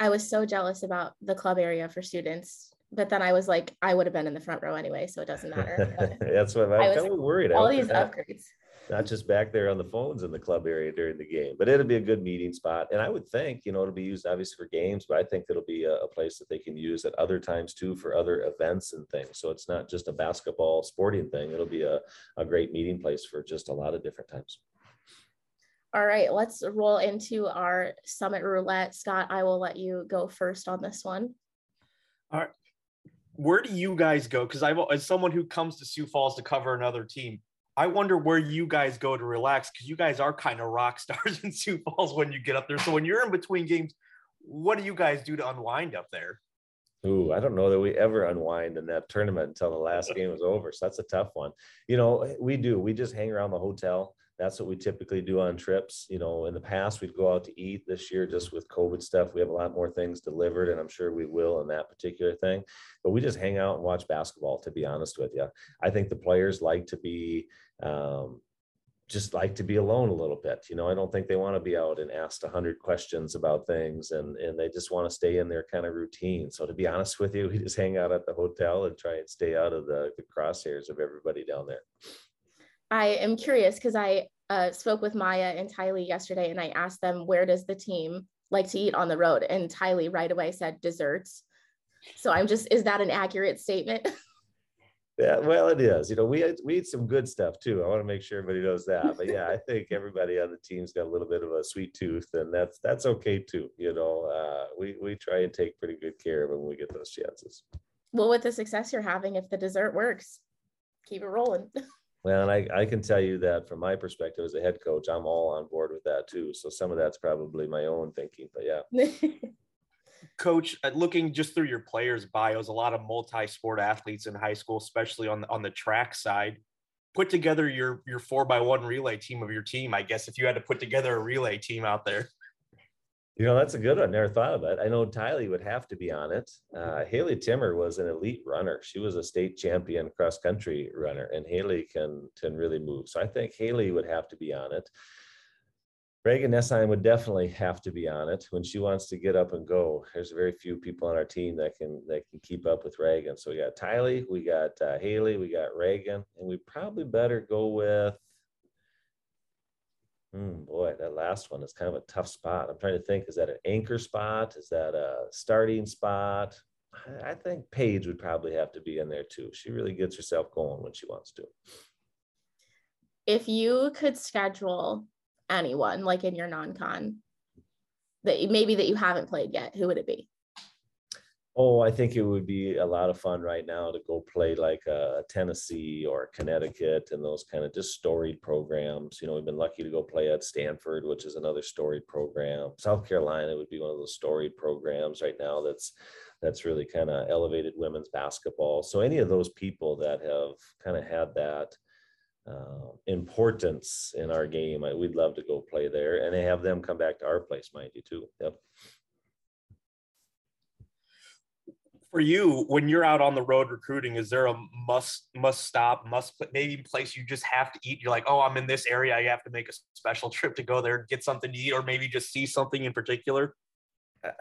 Speaker 1: I was so jealous about the club area for students, but then I was like, I would have been in the front row anyway, so it doesn't matter.
Speaker 5: That's what I, I was kind of worried. About.
Speaker 1: All these upgrades.
Speaker 5: not just back there on the phones in the club area during the game. But it'll be a good meeting spot, and I would think you know it'll be used obviously for games, but I think it'll be a, a place that they can use at other times too for other events and things. So it's not just a basketball sporting thing; it'll be a, a great meeting place for just a lot of different times.
Speaker 1: All right, let's roll into our summit roulette. Scott, I will let you go first on this one.
Speaker 6: All right. Where do you guys go? Because I've as someone who comes to Sioux Falls to cover another team, I wonder where you guys go to relax because you guys are kind of rock stars in Sioux Falls when you get up there. So when you're in between games, what do you guys do to unwind up there?
Speaker 5: Ooh, I don't know that we ever unwind in that tournament until the last game was over. So that's a tough one. You know, we do. We just hang around the hotel that's what we typically do on trips. You know, in the past, we'd go out to eat. This year, just with COVID stuff, we have a lot more things delivered, and I'm sure we will in that particular thing. But we just hang out and watch basketball, to be honest with you. I think the players like to be, um, just like to be alone a little bit. You know, I don't think they want to be out and asked a hundred questions about things and, and they just want to stay in their kind of routine. So to be honest with you, we just hang out at the hotel and try and stay out of the, the crosshairs of everybody down there.
Speaker 1: I am curious because I uh, spoke with Myah and Tylee yesterday and I asked them, where does the team like to eat on the road? And Tylee right away said desserts. So I'm just, is that an accurate statement?
Speaker 5: Yeah, well, it is. You know, we we eat some good stuff too. I want to make sure everybody knows that. But yeah, I think everybody on the team's got a little bit of a sweet tooth, and that's that's okay too. You know, uh, we we try and take pretty good care of them when we get those chances.
Speaker 1: Well, with the success you're having, if the dessert works, keep it rolling.
Speaker 5: Well, and I, I can tell you that from my perspective as a head coach, I'm all on board with that too. So some of that's probably my own thinking, but yeah.
Speaker 6: Coach, uh, looking just through your players' bios, a lot of multi-sport athletes in high school, especially on the, on the track side. Put together your your four by one relay team of your team. I guess if you had to put together a relay team out there.
Speaker 5: You know, that's a good one. Never thought of it. I know Tylee would have to be on it. Uh, Haleigh Timmer was an elite runner. She was a state champion cross country runner, and Haleigh can can really move. So I think Haleigh would have to be on it. Reagan Nessheim would definitely have to be on it when she wants to get up and go. There's very few people on our team that can that can keep up with Reagan. So we got Tylee, we got uh, Haleigh, we got Reagan, and we probably better go with Mm, boy, that last one is kind of a tough spot. I'm trying to think: is that an anchor spot? Is that a starting spot? I think Paige would probably have to be in there too. She really gets herself going when she wants to.
Speaker 1: If you could schedule anyone, like in your non-con, that maybe that you haven't played yet, who would it be?
Speaker 5: Oh, I think it would be a lot of fun right now to go play like a uh, Tennessee or Connecticut and those kind of just storied programs. You know, we've been lucky to go play at Stanford, which is another storied program. South Carolina would be one of those storied programs right now that's that's really kind of elevated women's basketball. So any of those people that have kind of had that uh, importance in our game, I, we'd love to go play there and have them come back to our place, mind you, too. Yep.
Speaker 6: For you when you're out on the road recruiting is there a must must stop must maybe place you just have to eat you're like oh i'm in this area i have to make a special trip to go there and get something to eat or maybe just see something in particular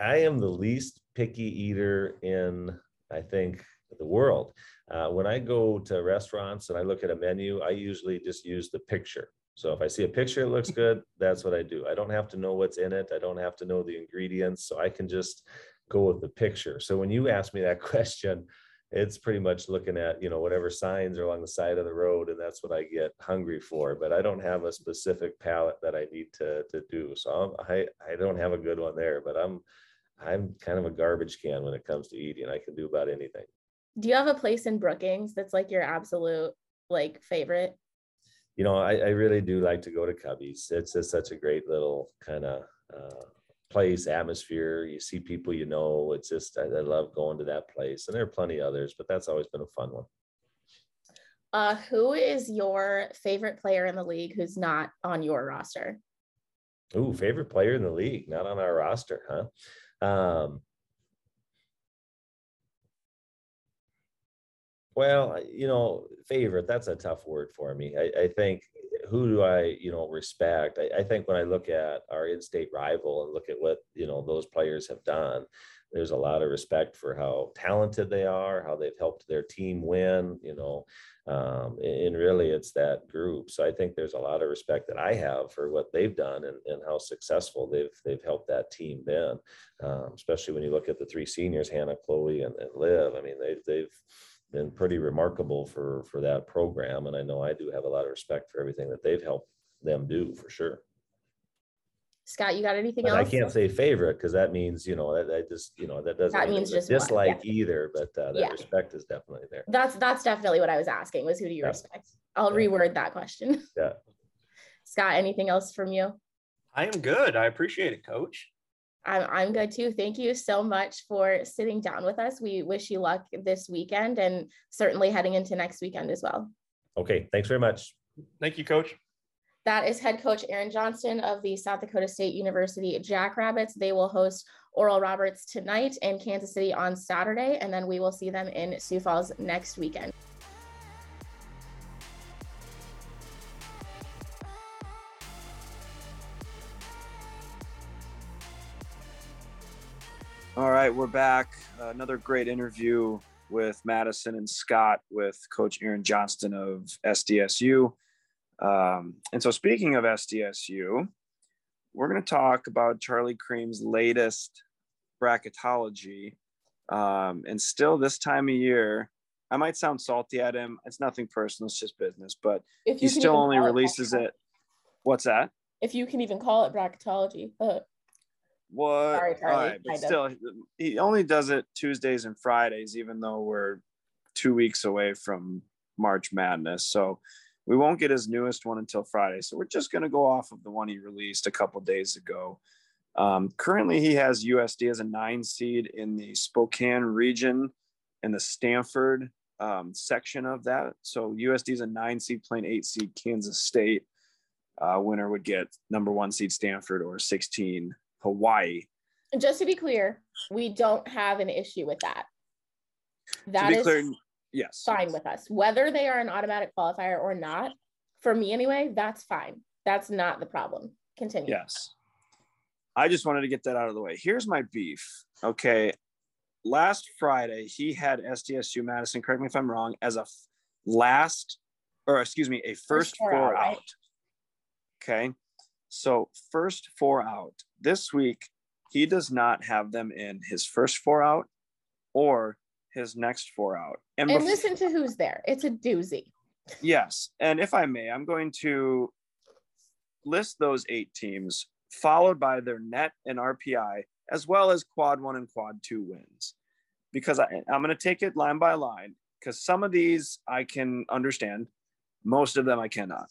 Speaker 5: i am the least picky eater in i think the world uh, when i go to restaurants and i look at a menu i usually just use the picture so if I see a picture that looks good, that's what I do. I don't have to know what's in it. I don't have to know the ingredients. So I can just go with the picture. So when you ask me that question, it's pretty much looking at you know whatever signs are along the side of the road and that's what i get hungry for but i don't have a specific palette that i need to to do. So I'm, i i don't have a good one there but i'm i'm kind of a garbage can when it comes to eating. I can do about anything.
Speaker 1: Do you have a place in brookings that's like your absolute like favorite?
Speaker 5: You know i, I really do like to go to cubby's. It's just such a great little kind of uh, place, atmosphere. You see people you know. It's just I, I, love going to that place, and there are plenty others, but that's always been a fun one.
Speaker 1: Uh, who is your favorite player in the league who's not on your roster?
Speaker 5: Ooh, favorite player in the league, not on our roster, huh? Um, well, you know, favorite, that's a tough word for me. I, I think who do I, you know, respect? I, I, think when I look at our in-state rival and look at what you know those players have done, there's a lot of respect for how talented they are, how they've helped their team win, you know, um, and really it's that group. So I think there's a lot of respect that I have for what they've done and, and how successful they've they've helped that team been, um, especially when you look at the three seniors, Hannah, Chloe, and, and Liv. I mean, they've they've been pretty remarkable for for that program, and I know I do have a lot of respect for everything that they've helped them do for sure.
Speaker 1: Scott, you got anything
Speaker 5: And
Speaker 1: else?
Speaker 5: I can't say favorite because that means, you know, that, that just, you know, that doesn't
Speaker 1: That
Speaker 5: mean
Speaker 1: means
Speaker 5: it's a
Speaker 1: just one, yeah.
Speaker 5: dislike either, but uh,
Speaker 1: Yeah.
Speaker 5: that respect is definitely there.
Speaker 1: That's that's definitely what I was asking was who do you
Speaker 5: Yeah.
Speaker 1: respect? I'll
Speaker 5: Yeah.
Speaker 1: reword that question.
Speaker 5: Yeah.
Speaker 1: Scott, anything else from you?
Speaker 6: I am good. I appreciate it, coach.
Speaker 1: I'm I'm good too. Thank you so much for sitting down with us. We wish you luck this weekend and certainly heading into next weekend as well.
Speaker 5: Okay, thanks very much.
Speaker 6: Thank you, coach.
Speaker 1: That is head coach Aaron Johnston of the South Dakota State University Jackrabbits. They will host Oral Roberts tonight in Kansas City on Saturday, and then we will see them in Sioux Falls next weekend.
Speaker 2: All right, we're back. Uh, another great interview with Madison and Scott with Coach Aaron Johnston of SDSU. Um, and so, speaking of SDSU, we're going to talk about Charlie Creme's latest bracketology. Um, and still, this time of year, I might sound salty at him. It's nothing personal, it's just business, but
Speaker 1: If
Speaker 2: he still only
Speaker 1: call it
Speaker 2: releases it. What's that?
Speaker 1: If you can even call it bracketology. Uh,
Speaker 2: What?
Speaker 1: Sorry, Charlie,
Speaker 2: right, but still, he only does it Tuesdays and Fridays, even though we're two weeks away from March Madness. So we won't get his newest one until Friday. So we're just going to go off of the one he released a couple days ago. Um, currently, he has USD as a nine seed in the Spokane region in the Stanford um, section of that. So USD is a nine seed playing eight seed Kansas State. Uh, winner would get number one seed Stanford or 16 Hawaii.
Speaker 1: Just to be clear, we don't have an issue with that. That is
Speaker 2: clear, yes.
Speaker 1: fine with us. Whether they are an automatic qualifier or not, for me anyway, that's fine. That's not the problem. Continue.
Speaker 2: Yes. I just wanted to get that out of the way. Here's my beef. Okay. Last Friday, he had SDSU Madison, correct me if I'm wrong, as a last, or excuse me, a first,
Speaker 1: four
Speaker 2: four,
Speaker 1: out, right?
Speaker 2: out. Okay. So, first four out. This week, he does not have them in his first four out or his next four out.
Speaker 1: And
Speaker 2: bef-
Speaker 1: listen to who's there. It's a doozy.
Speaker 2: Yes. And if I may, I'm going to list those eight teams, followed by their net and RPI, as well as quad one and quad two wins. Because I, I'm going to take it line by line, because some of these I can understand, most of them I cannot.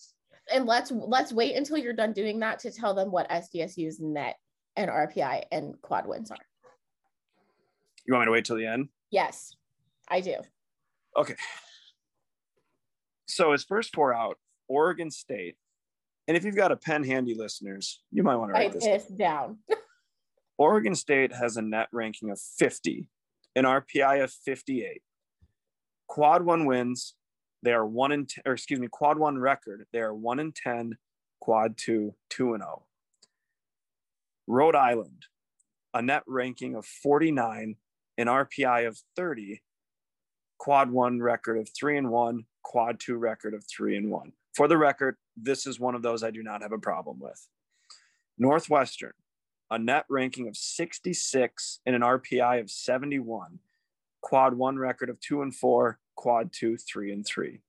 Speaker 1: And let's let's wait until you're done doing that to tell them what SDSU's net and RPI and quad wins are.
Speaker 2: You want me to wait till the end?
Speaker 1: Yes, I do.
Speaker 2: Okay. So his first four out, Oregon State. And if you've got a pen handy, listeners, you might want to write
Speaker 1: Write
Speaker 2: this.
Speaker 1: this down.
Speaker 2: Oregon State has a net ranking of 50, an RPI of 58. Quad one wins. They are one in, t- or excuse me, quad one record. They are one in 10, quad two, two and oh. Rhode Island, a net ranking of 49, an RPI of 30, quad one record of three and one, quad two record of three and one. For the record, this is one of those I do not have a problem with. Northwestern, a net ranking of 66 and an RPI of 71, quad one record of two and four, quad two, three and three.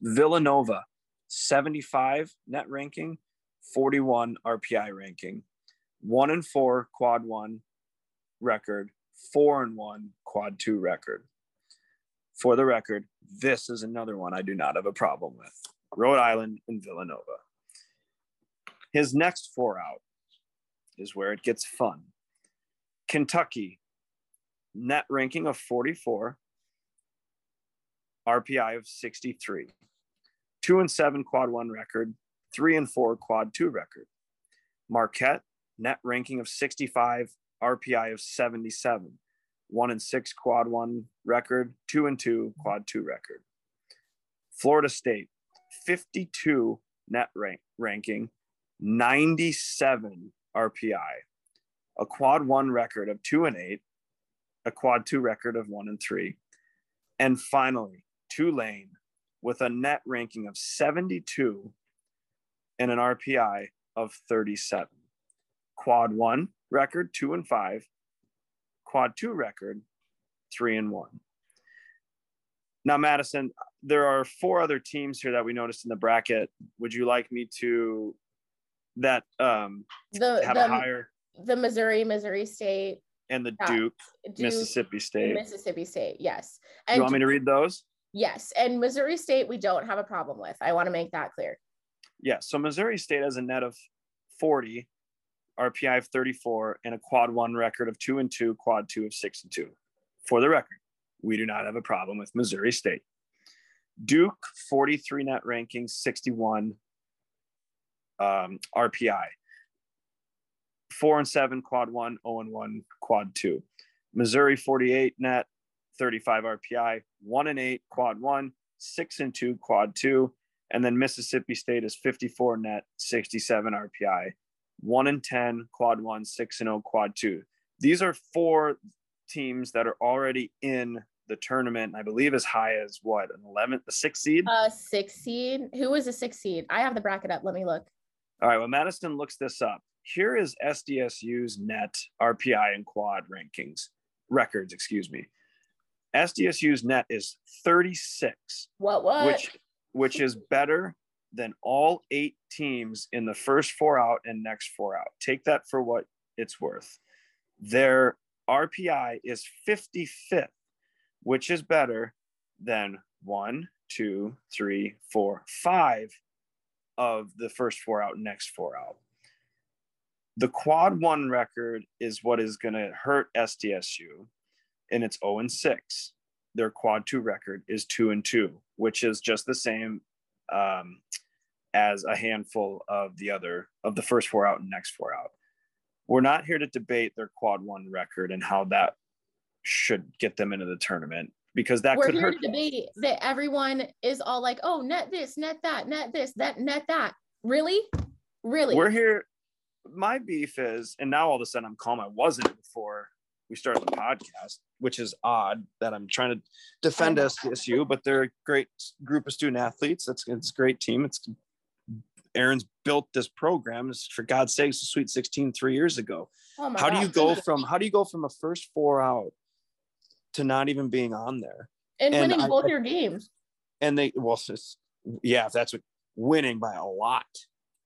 Speaker 2: Villanova, 75 net ranking, 41 RPI ranking, one and four, quad one record, four and one, quad two record. For the record, this is another one I do not have a problem with Rhode Island and Villanova. His next four out is where it gets fun. Kentucky, net ranking of 44, RPI of 63, two and seven quad one record, three and four quad two record. Marquette, net ranking of 65, RPI of 77, one and six quad one record, two and two quad two record. Florida State, 52 net rank ranking, 97 RPI, a quad one record of two and eight, a quad two record of one and three, and finally, Tulane with a net ranking of 72 and an RPI of 37. Quad one record, two and five. Quad two record, three and one. Now, Madison, there are four other teams here that we noticed in the bracket. Would you like me to that um
Speaker 1: The
Speaker 2: have
Speaker 1: the,
Speaker 2: a higher
Speaker 1: the Missouri, Missouri State,
Speaker 2: and the
Speaker 1: Yeah.
Speaker 2: Duke,
Speaker 1: Duke,
Speaker 2: Mississippi State?
Speaker 1: Mississippi State. Yes.
Speaker 2: Do you want me to read those?
Speaker 1: Yes, and Missouri State we don't have a problem with. I want to make that clear.
Speaker 2: Yeah. So Missouri State has a net of 40, RPI of 34, and a quad one record of two and two, quad two of six and two. For the record, we do not have a problem with Missouri State. Duke, 43 net ranking, 61 um, RPI. Four and seven, quad one, 0 and one, quad two. Missouri, 48 net, 35 RPI, one and eight, quad one, six and two, quad two. And then Mississippi State is 54 net, 67 RPI, one and 10, quad one, six and oh, quad two. These are four teams that are already in the tournament. I believe as high as what, an 11th, the sixth seed?
Speaker 1: Uh, six seed. Who was a six seed? I have the bracket up. Let me look.
Speaker 2: All right, well, Madison looks this up. Here is SDSU's net RPI and quad rankings, records, excuse me. SDSU's net is 36,
Speaker 1: What? What?
Speaker 2: which which is better than all eight teams in the first four out and next four out. Take that for what it's worth. Their RPI is 55th, which is better than one, two, three, four, five of the first four out, next four out. The quad one record is what is going to hurt SDSU, and it's 0 and 6 their quad two record is two and two, which is just the same um, as a handful of the other of the first four out and next four out. We're not here to debate their quad one record and how that should get them into the tournament because that
Speaker 1: We're
Speaker 2: could
Speaker 1: here
Speaker 2: hurt.
Speaker 1: to debate that everyone is all like, oh, net this, net that, net this, that, net that. Really? Really?
Speaker 2: We're here. My beef is, and now all of a sudden I'm calm. I wasn't before we started the podcast, which is odd that I'm trying to defend. SDSU, but they're a great group of student athletes. It's it's a great team. It's Aaron's built this program. It's, for God's sakes, the Sweet 16 three years ago.
Speaker 1: oh
Speaker 2: How do you go from how do you go from a first four out to not even being on there?
Speaker 1: and
Speaker 2: and
Speaker 1: winning
Speaker 2: I-
Speaker 1: both your games?
Speaker 2: and they well it's, yeah that's what winning by a lot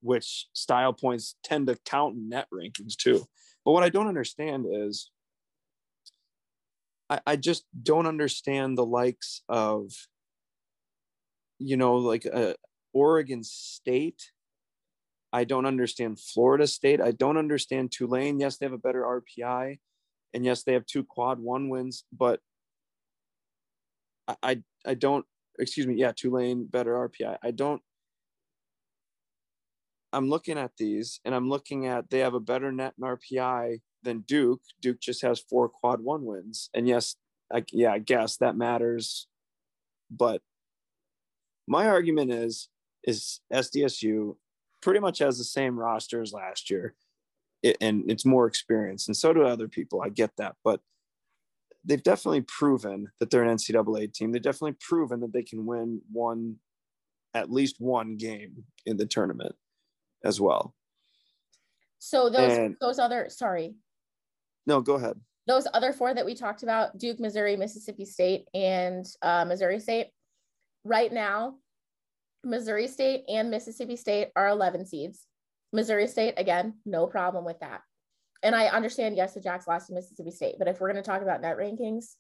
Speaker 2: which style points tend to count in net rankings too but what i don't understand is i, I just don't understand the likes of you know like uh, oregon state. I don't understand florida state. I don't understand tulane. Yes they have a better rpi and yes they have two quad one wins but I, I I don't excuse me, yeah, Tulane better RPI. I. Don't I'm looking at these and I'm looking at they have a better net and RPI than Duke. Duke just has four quad one wins. And yes, I, yeah, I guess that matters. But my argument is is SDSU pretty much has the same roster as last year. It, and it's more experience and so do other people. I get that, but they've definitely proven that they're an NCAA team. They've definitely proven that they can win one, at least one game in the tournament as well.
Speaker 1: So those
Speaker 2: And-
Speaker 1: those other sorry,
Speaker 2: No, go ahead.
Speaker 1: those other four that we talked about, Duke, Missouri, Mississippi State, and uh, Missouri State, right now, Missouri State and Mississippi State are 11 seeds. Missouri State, again, no problem with that. And I understand, yes, the Jacks lost to Mississippi State, but if we're going to talk about net rankings,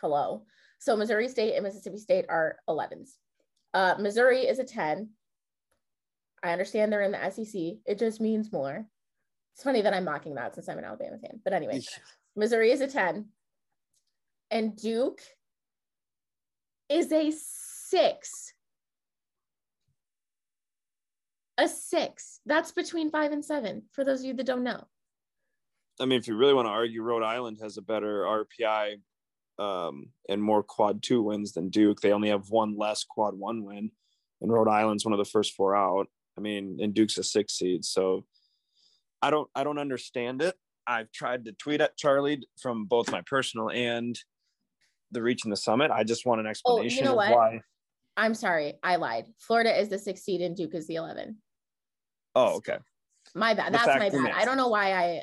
Speaker 1: hello. So Missouri State and Mississippi State are 11s. Uh, Missouri is a 10. I understand they're in the SEC. It just means more. It's funny that I'm mocking that since I'm an Alabama fan. But anyway, Missouri is a 10. And Duke is a six. A six. That's between five and seven, for those of you that don't know.
Speaker 2: I mean, if you really want to argue, Rhode Island has a better RPI um, and more quad two wins than Duke. They only have one less quad one win, and Rhode Island's one of the first four out. I mean, and Duke's a six seed, so I don't I don't understand it. I've tried to tweet at Charlie from both my personal and the reaching the summit. I just want an explanation
Speaker 1: Oh, you know
Speaker 2: of
Speaker 1: what?
Speaker 2: why.
Speaker 1: I'm sorry, I lied. Florida is the six seed and Duke is the 11.
Speaker 2: Oh, okay.
Speaker 1: My bad.
Speaker 2: The
Speaker 1: That's my bad.
Speaker 2: remains.
Speaker 1: I don't know why I.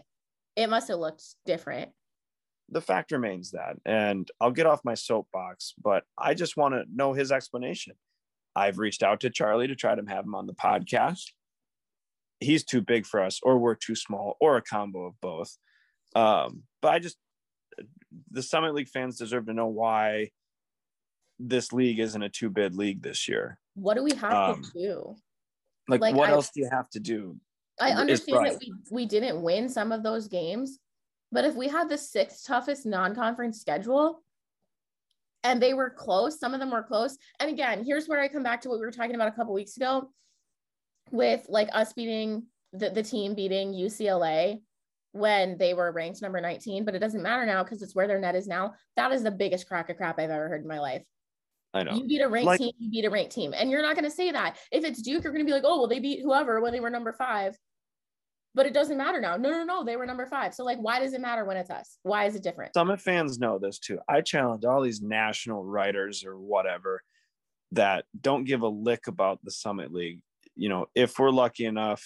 Speaker 1: It must have looked different.
Speaker 2: The fact remains that, and I'll get off my soapbox, but I just want to know his explanation. I've reached out to Charlie to try to have him on the podcast. He's too big for us, or we're too small, or a combo of both. Um, but I just, the Summit League fans deserve to know why this league isn't a two bid league this year.
Speaker 1: What do we have
Speaker 2: Um,
Speaker 1: to do?
Speaker 2: Like,
Speaker 1: Like,
Speaker 2: what
Speaker 1: I-
Speaker 2: else do you have to do?
Speaker 1: I understand that we, we didn't win some of those games, but if we had the sixth toughest non-conference schedule and they were close, some of them were close. And again, here's where I come back to what we were talking about a couple weeks ago with like us beating the, the team beating UCLA when they were ranked number 19, but it doesn't matter now because it's where their net is now. That is the biggest crack of crap I've ever heard in my life.
Speaker 2: I know.
Speaker 1: You beat a ranked
Speaker 2: Like-
Speaker 1: team, you beat a ranked team. And you're not going to say that. If it's Duke, you're going to be like, oh, well, they beat whoever when they were number five. But it doesn't matter now. No, no, no. They were number five. So, like, why does it matter when it's us? Why is it different?
Speaker 2: Summit fans know this too. I challenge all these national writers or whatever that don't give a lick about the Summit League. You know, if we're lucky enough,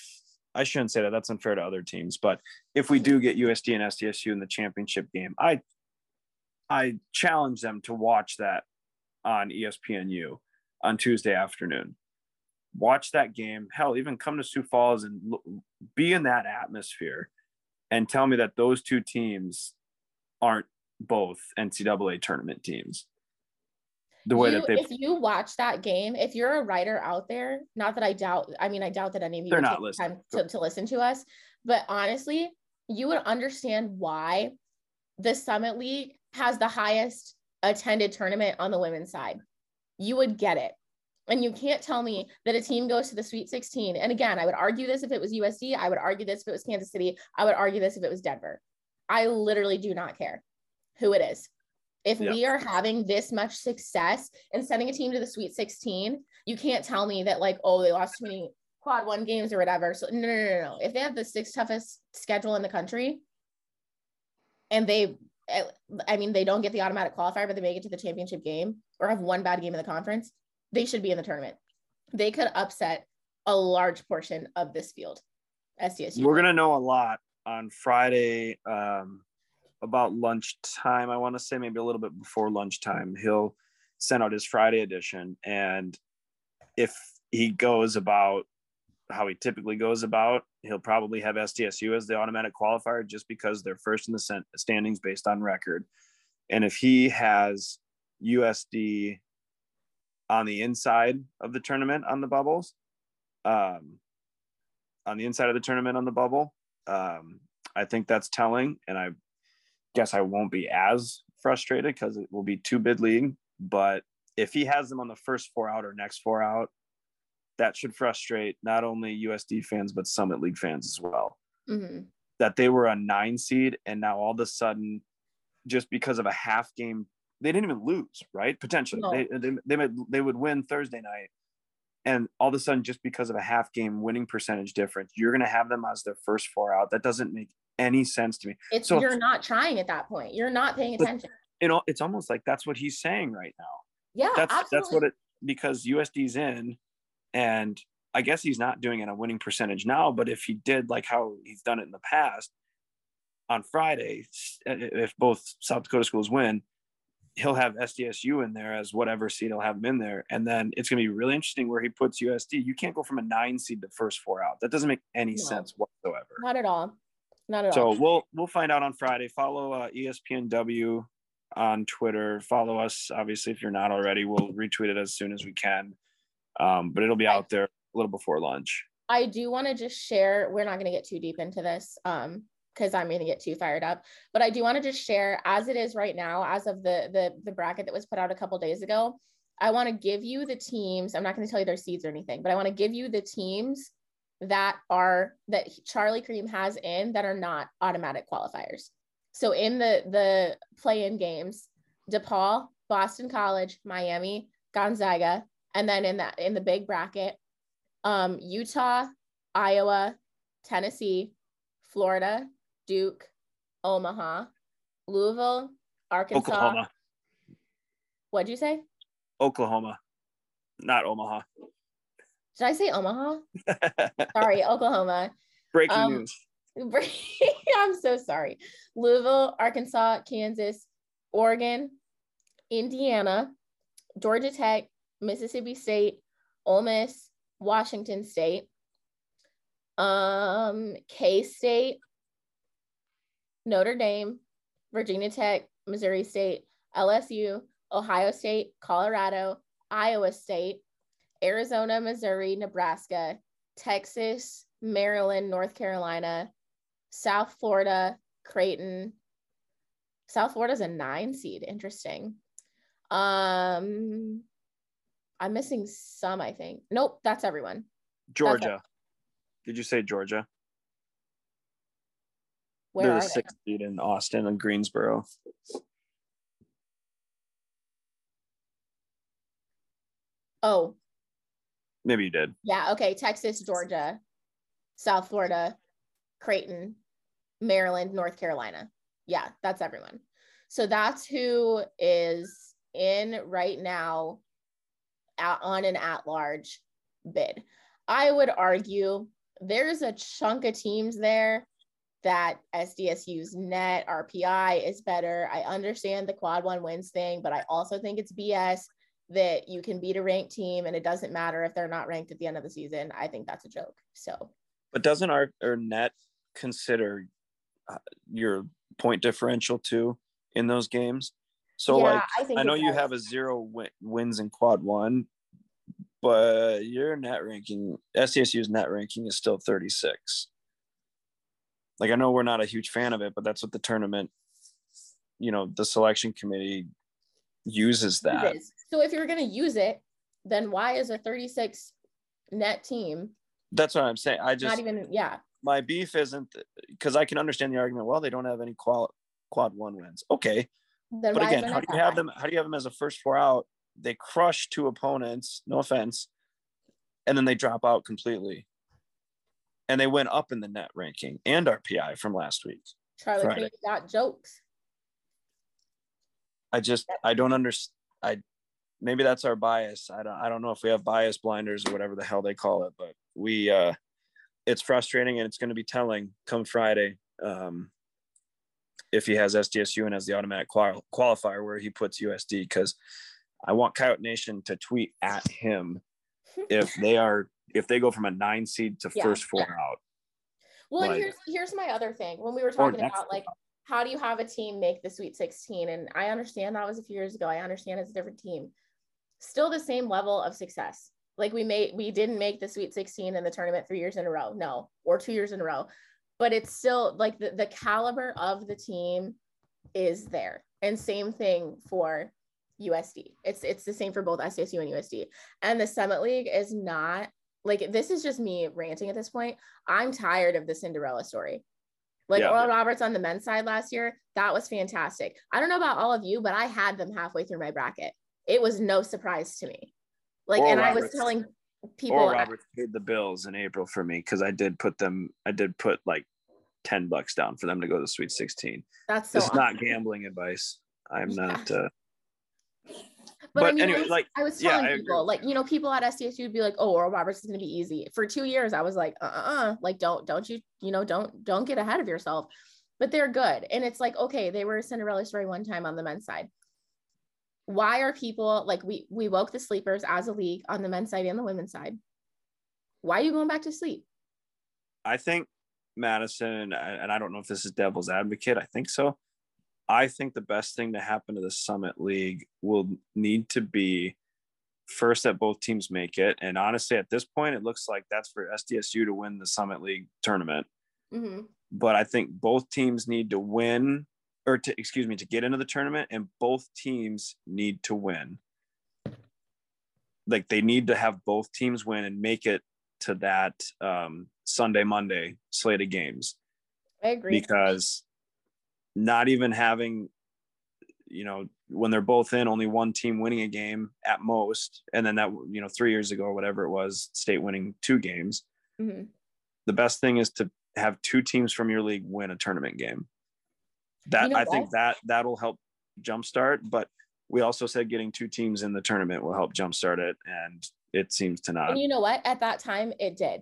Speaker 2: I shouldn't say that. That's unfair to other teams. But if we do get USD and SDSU in the championship game, I I challenge them to watch that on ESPNU on Tuesday afternoon. Watch that game. Hell, even come to Sioux Falls and be in that atmosphere and tell me that those two teams aren't both NCAA tournament teams. The way
Speaker 1: You-
Speaker 2: that they
Speaker 1: if you watch that game, if you're a writer out there, not that I doubt, I mean, I doubt that any of you
Speaker 2: They're not listening.
Speaker 1: time to, to listen to us, but honestly, you would understand why the Summit League has the highest attended tournament on the women's side. You would get it. And you can't tell me that a team goes to the Sweet 16. And again, I would argue this if it was USD. I would argue this if it was Kansas City. I would argue this if it was Denver. I literally do not care who it is. If
Speaker 2: Yeah.
Speaker 1: we are having this much success and sending a team to the Sweet 16, you can't tell me that, like, oh, they lost too many quad one games or whatever. So, no, no, no, no. If they have the sixth toughest schedule in the country and they, I mean, they don't get the automatic qualifier, but they make it to the championship game or have one bad game in the conference, they should be in the tournament. They could upset a large portion of this field. SDSU.
Speaker 2: we're gonna know a lot on Friday um, about lunchtime. I want to say maybe a little bit before lunchtime. He'll send out his Friday edition, and if he goes about how he typically goes about, he'll probably have SDSU as the automatic qualifier just because they're first in the standings based on record. And if he has USD on the inside of the tournament on the bubbles, um, on the inside of the tournament on the bubble, um, I think that's telling. And I guess I won't be as frustrated because it will be two bid league. But if he has them on the first four out or next four out, that should frustrate not only USD fans but Summit League fans as well.
Speaker 1: Mhm.
Speaker 2: That they were a nine seed and now all of a sudden, just because of a half game, they didn't even lose, right? Potentially,
Speaker 1: No.
Speaker 2: they, they they might, they would win Thursday night, and all of a sudden, just because of a half game winning percentage difference, you're going to have them as their first four out. That doesn't make any sense to me.
Speaker 1: It's
Speaker 2: So-
Speaker 1: you're not trying at that point. You're not paying attention.
Speaker 2: You know, it's almost like that's what he's saying right now.
Speaker 1: Yeah,
Speaker 2: that's
Speaker 1: absolutely.
Speaker 2: that's what it because USD's in, and I guess he's not doing it a winning percentage now. But if he did like how he's done it in the past, on Friday, if both South Dakota schools win, he'll have SDSU in there as whatever seed he'll have him in there, and then it's going to be really interesting where he puts USD. You can't go from a nine seed to first four out. That doesn't make any
Speaker 1: No.
Speaker 2: sense whatsoever.
Speaker 1: Not at all. Not at
Speaker 2: So
Speaker 1: all.
Speaker 2: we'll we'll find out on Friday. Follow uh, ESPNW on Twitter. Follow us, obviously, if you're not already. We'll retweet it as soon as we can. Um, but it'll be out there a little before lunch.
Speaker 1: I do want to just share. We're not going to get too deep into this um because I'm going to get too fired up. But I do want to just share as it is right now, as of the the the bracket that was put out a couple days ago. I want to give you the teams. I'm not going to tell you their seeds or anything, but I want to give you the teams that are that Charlie Creme has in that are not automatic qualifiers. So in the the play-in games, DePaul, Boston College, Miami, Gonzaga, and then in that in the big bracket, um, Utah, Iowa, Tennessee, Florida, Duke, Omaha, Louisville, Arkansas.
Speaker 2: Oklahoma.
Speaker 1: What'd you say?
Speaker 2: Oklahoma, not Omaha.
Speaker 1: Did I say Omaha? Sorry, Oklahoma.
Speaker 2: Breaking
Speaker 1: Um,
Speaker 2: news.
Speaker 1: I'm so sorry. Louisville, Arkansas, Kansas, Oregon, Indiana, Georgia Tech, Mississippi State, Ole Miss, Washington State, um, K State, Notre Dame, Virginia Tech, Missouri State, LSU, Ohio State, Colorado, Iowa State, Arizona, Missouri, Nebraska, Texas, Maryland, North Carolina, South Florida, Creighton. South Florida's a nine seed. Interesting. Um, I'm missing some, I think. Nope, that's everyone.
Speaker 2: Georgia. Did you say Georgia?
Speaker 1: Where
Speaker 2: They're
Speaker 1: are
Speaker 2: the sixth seed in Austin and Greensboro.
Speaker 1: Oh,
Speaker 2: Maybe you did.
Speaker 1: yeah. Okay. Texas, Georgia, South Florida, Creighton, Maryland, North Carolina. Yeah, that's everyone. So that's who is in right now at, on an at large bid. I would argue there's a chunk of teams there that SDSU's net RPI is better. I understand the quad one wins thing, but I also think it's BS that you can beat a ranked team and it doesn't matter if they're not ranked at the end of the season. I think that's a joke. So
Speaker 2: But doesn't our, our net consider uh, your point differential too in those games? So
Speaker 1: yeah,
Speaker 2: like
Speaker 1: I think
Speaker 2: I know you
Speaker 1: does.
Speaker 2: have a zero win- wins in quad one, but your net ranking, SDSU's net ranking is still 36. Like I know we're not a huge fan of it, but that's what the tournament, you know, the selection committee uses that.
Speaker 1: uses. So if you're going to use it, then why is a 36 net team
Speaker 2: That's what I'm saying. I just
Speaker 1: not even, yeah,
Speaker 2: my beef isn't because I can understand the argument. Well, they don't have any qual quad one wins. Okay,
Speaker 1: then
Speaker 2: but again, how do you have them? How do you have them as a first four out? They crush two opponents. No offense, and then they drop out completely, and they went up in the net ranking and RPI from last week.
Speaker 1: Charlie. Got jokes.
Speaker 2: I just I don't understand. I maybe that's our bias. I don't I don't know if we have bias blinders or whatever the hell they call it, but we uh it's frustrating and it's going to be telling come Friday. Um if he has SDSU and has the automatic qual- qualifier where he puts USD because I want Coyote Nation to tweet at him if they are if they go from a nine seed to
Speaker 1: Yeah.
Speaker 2: first four out.
Speaker 1: Well, and
Speaker 2: Like-
Speaker 1: here's here's my other thing. When we were talking about like how do you have a team make the Sweet 16? And I understand that was a few years ago. I understand it's a different team. Still the same level of success. Like we made we didn't make the Sweet 16 in the tournament three years in a row. No, or two years in a row. But it's still like the, the caliber of the team is there. And same thing for USD. It's it's the same for both SDSU and USD. And the Summit League is not like this is just me ranting at this point. I'm tired of the Cinderella story. Like
Speaker 2: Yeah.
Speaker 1: Oral Roberts on the men's side last year, that was fantastic. I don't know about all of you, but I had them halfway through my bracket. It was no surprise to me. Like, and I was telling people,
Speaker 2: Or Roberts paid the bills in April for me because I did put them I did put like 10 bucks down for them to go to the Sweet 16.
Speaker 1: that's so
Speaker 2: this is not gambling advice. I'm
Speaker 1: Yeah.
Speaker 2: not. Uh,
Speaker 1: But, I mean,
Speaker 2: anyway,
Speaker 1: I was,
Speaker 2: like,
Speaker 1: I was telling
Speaker 2: I agree
Speaker 1: people, like, you know, people at SDSU would be like, "Oh, Oral Roberts is going to be easy." For two years, I was like, "Uh, uh, uh like, don't, don't you, you know, don't, don't get ahead of yourself." But they're good, and it's like, okay, they were a Cinderella story one time on the men's side. Why are people like we we woke the sleepers as a league on the men's side and the women's side? Why are you going back to sleep?
Speaker 2: I think Madison, and I don't know if this is devil's advocate. I think so. I think the best thing to happen to the Summit League will need to be first that both teams make it. And honestly, at this point, it looks like that's for SDSU to win the Summit League tournament.
Speaker 1: hmm
Speaker 2: But I think both teams need to win, or to excuse me, to get into the tournament, and both teams need to win. Like they need to have both teams win and make it to that um, Sunday, Monday slate of games
Speaker 1: I agree.
Speaker 2: because not even having, you know, when they're both in, only one team winning a game at most, and then that you know three years ago or whatever it was, state winning two games.
Speaker 1: Mhm.
Speaker 2: The best thing is to have two teams from your league win a tournament game. That
Speaker 1: You know
Speaker 2: I think that that'll help jumpstart. But we also said getting two teams in the tournament will help jumpstart it, and it seems to not.
Speaker 1: And you know what? At that time, it did.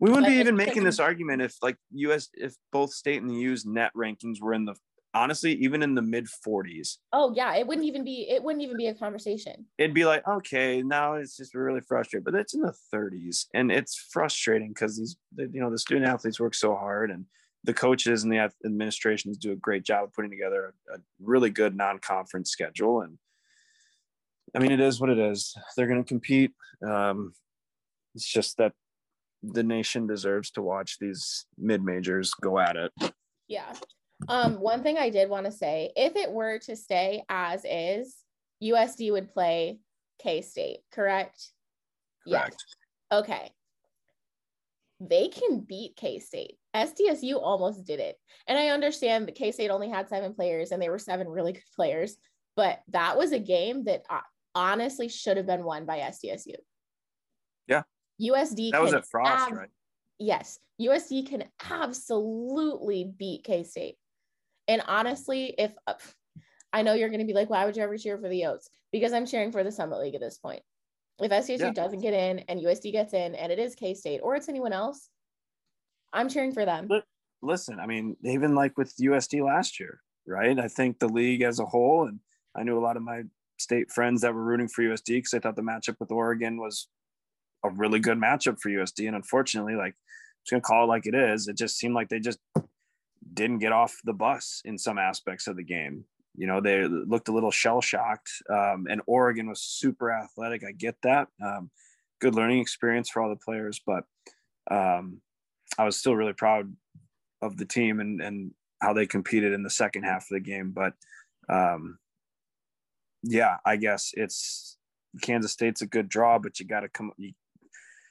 Speaker 2: We wouldn't
Speaker 1: But
Speaker 2: be even making this argument if like US if both state and the U's net rankings were in the honestly even in the mid 40s.
Speaker 1: Oh yeah, it wouldn't even be. It wouldn't even be a conversation.
Speaker 2: It'd be like okay, now it's just really frustrating, but it's in the 30s and it's frustrating because these you know the student athletes work so hard and the coaches and the administrations do a great job of putting together a, really good non-conference schedule and I mean it is what it is. They're going to compete. Um, it's just that the nation deserves to watch these mid majors go at it.
Speaker 1: Yeah. Um, one thing I did want to say, if it were to stay as is, USD would play K State, correct?
Speaker 2: Correct.
Speaker 1: Yes. Okay. They can beat K State. SDSU almost did it. And I understand that K State only had seven players and they were seven really good players, but that was a game that uh, honestly should have been won by SDSU.
Speaker 2: Yeah.
Speaker 1: USD
Speaker 2: That was
Speaker 1: can
Speaker 2: at Frost,
Speaker 1: ab-
Speaker 2: right?
Speaker 1: yes, USD can absolutely beat K State. And honestly, if uh, I know you're going to be like, why would you ever cheer for the Yotes? Because I'm cheering for the Summit League at this point. If SDSU
Speaker 2: Yeah.
Speaker 1: doesn't get in and USD gets in and it is K State or it's anyone else, I'm cheering for them.
Speaker 2: But- Listen, I mean, even like with USD last year, right? I think the league as a whole, and I knew a lot of my state friends that were rooting for USD because I thought the matchup with Oregon was a really good matchup for USD. And unfortunately, like I'm just gonna call it like it is, it just seemed like they just didn't get off the bus in some aspects of the game. You know, they looked a little shell shocked. Um, and Oregon was super athletic. I get that. Um, good learning experience for all the players, but um, I was still really proud of the team and, and how they competed in the second half of the game. But um, yeah, I guess it's Kansas State's a good draw, but you got to come. You,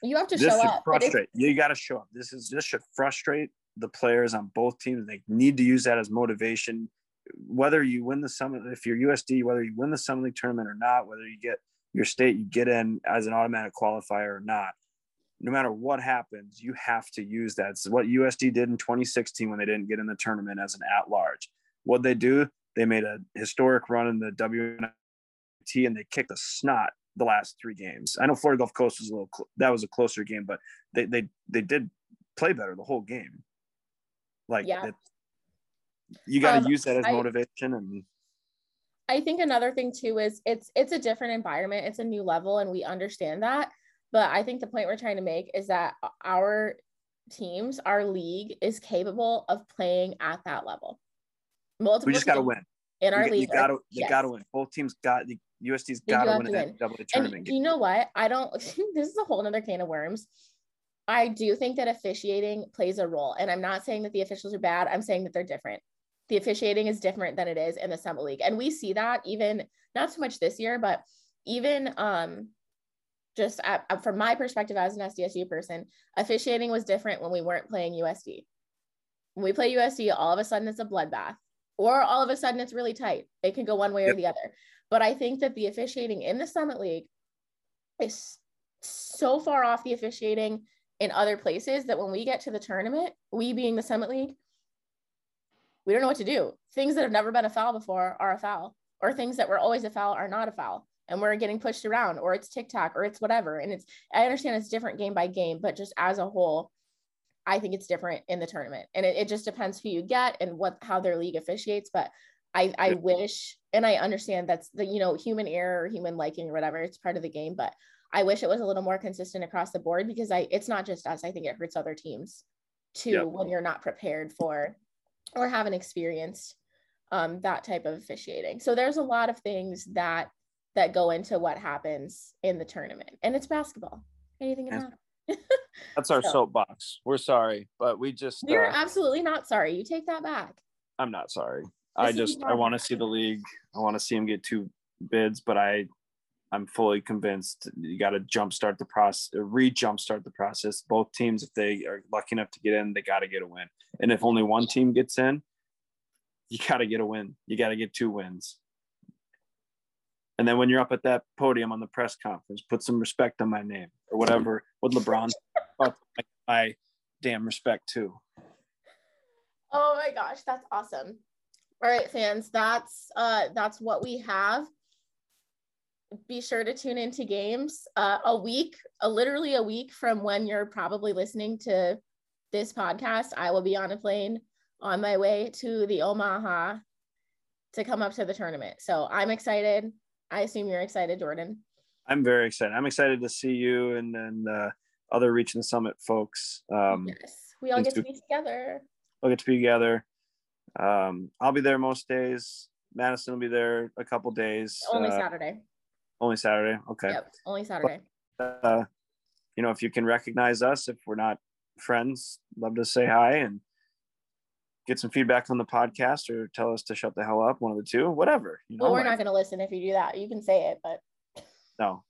Speaker 1: You have to
Speaker 2: this
Speaker 1: show
Speaker 2: should
Speaker 1: up.
Speaker 2: frustrate. You got to show up. This is this should frustrate the players on both teams. They need to use that as motivation. Whether you win the summit, if you're USD, whether you win the Summit League tournament or not, whether you get your state, you get in as an automatic qualifier or not. No matter what happens, you have to use that. It's what USD did in 2016 when they didn't get in the tournament as an at large. What they do, they made a historic run in the WNIT and they kicked the snot the last three games. I know Florida Gulf Coast was a little cl- that was a closer game, but they they they did play better the whole game. Like
Speaker 1: Yeah.
Speaker 2: You got to
Speaker 1: Um,
Speaker 2: use that as
Speaker 1: I-
Speaker 2: motivation and
Speaker 1: I think another thing too is it's it's a different environment. It's a new level, and we understand that. But I think the point we're trying to make is that our teams, our league, is capable of playing at that level. Multiple
Speaker 2: we just got to win.
Speaker 1: in our
Speaker 2: You,
Speaker 1: league.
Speaker 2: got to you
Speaker 1: yes.
Speaker 2: got to win. Both teams got the USD's got to win
Speaker 1: to win.
Speaker 2: NCAA
Speaker 1: And you know what? I don't. this is a whole other can of worms. I do think that officiating plays a role, and I'm not saying that the officials are bad. I'm saying that they're different. The officiating is different than it is in the Summit League, and we see that even not so much this year, but even um, just at, from my perspective as an SDSU person, officiating was different when we weren't playing USD. When we play USD, all of a sudden it's a bloodbath, or all of a sudden it's really tight. It can go one way or the other. But I think that the officiating in the Summit League is so far off the officiating in other places that when we get to the tournament, we being the Summit League, we don't know what to do. Things that have never been a foul before are a foul, or things that were always a foul are not a foul. And we're getting pushed around, or it's TikTok, or it's whatever. And it's, I understand it's different game by game, but just as a whole, I think it's different in the tournament. And it, it just depends who you get and what, how their league officiates. But I, I wish, and I understand that's the, you know, human error or human liking or whatever, it's part of the game, but I wish it was a little more consistent across the board because I, it's not just us. I think it hurts other teams too
Speaker 2: Yeah.
Speaker 1: when you're not prepared for or haven't experienced um, that type of officiating. So there's a lot of things that that go into what happens in the tournament, and it's basketball. Anything
Speaker 2: Yeah. That's our
Speaker 1: So-
Speaker 2: soapbox. We're sorry, but we just
Speaker 1: You're
Speaker 2: uh,
Speaker 1: absolutely not sorry. You take that back.
Speaker 2: I'm not sorry. I
Speaker 1: This is
Speaker 2: just I want to see the league. I want to see him get two bids, but I I'm fully convinced you got to jumpstart the process, re jumpstart the process. Both teams, if they are lucky enough to get in, they got to get a win. And if only one team gets in, you got to get a win. You got to get two wins. And then when you're up at that podium on the press conference, put some respect on my name or whatever. What LeBron, my damn respect too.
Speaker 1: Oh my gosh, that's awesome. All right, fans, that's uh that's what we have. Be sure to tune into games uh, a week, uh, literally a week from when you're probably listening to this podcast. I will be on a plane on my way to the Omaha to come up to the tournament. So I'm excited. I assume you're excited, Jordan.
Speaker 2: I'm very excited. I'm excited to see you and then uh, other Reaching the Summit folks. Um,
Speaker 1: yes, we all get to be together.
Speaker 2: We'll get to be together. Um, I'll be there most days. Madison will be there a couple days.
Speaker 1: Only
Speaker 2: uh,
Speaker 1: Saturday.
Speaker 2: Only Saturday. Okay.
Speaker 1: Yep, only Saturday.
Speaker 2: Uh, you know, if you can recognize us, if we're not friends, love to say hi and get some feedback on the podcast or tell us to shut the hell up, one of the two, whatever.
Speaker 1: You know, well, we're not going to listen if you do that. You can say it, but
Speaker 2: no,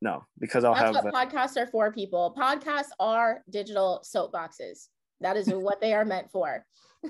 Speaker 2: no, because I'll
Speaker 1: That's
Speaker 2: have
Speaker 1: what podcasts are for people. Podcasts are digital soapboxes. That is what they are meant for.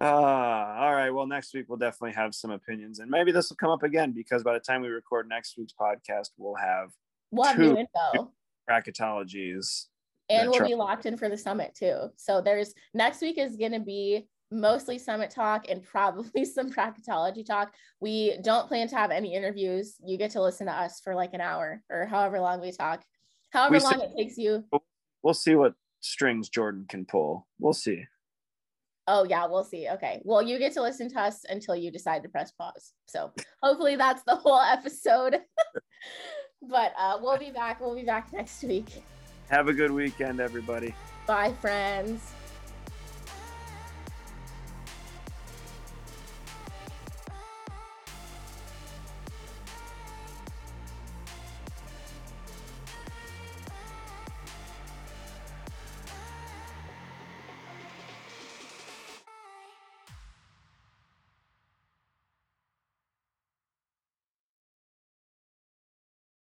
Speaker 2: uh, all right. Well, next week we'll definitely have some opinions, and maybe this will come up again because by the time we record next week's podcast, we'll have
Speaker 1: we'll have new info,
Speaker 2: bracketologies,
Speaker 1: and we'll be locked in for the summit too. So there's next week is going to be mostly summit talk and probably some bracketology talk. We don't plan to have any interviews. You get to listen to us for like an hour or however long we talk, however we long see, it takes you.
Speaker 2: We'll see what strings Jordan can pull. We'll see.
Speaker 1: Oh yeah, we'll see. Okay. Well, you get to listen to us until you decide to press pause. So hopefully that's the whole episode. but uh, we'll be back. We'll be back next week.
Speaker 2: Have a good weekend, everybody.
Speaker 1: Bye, friends.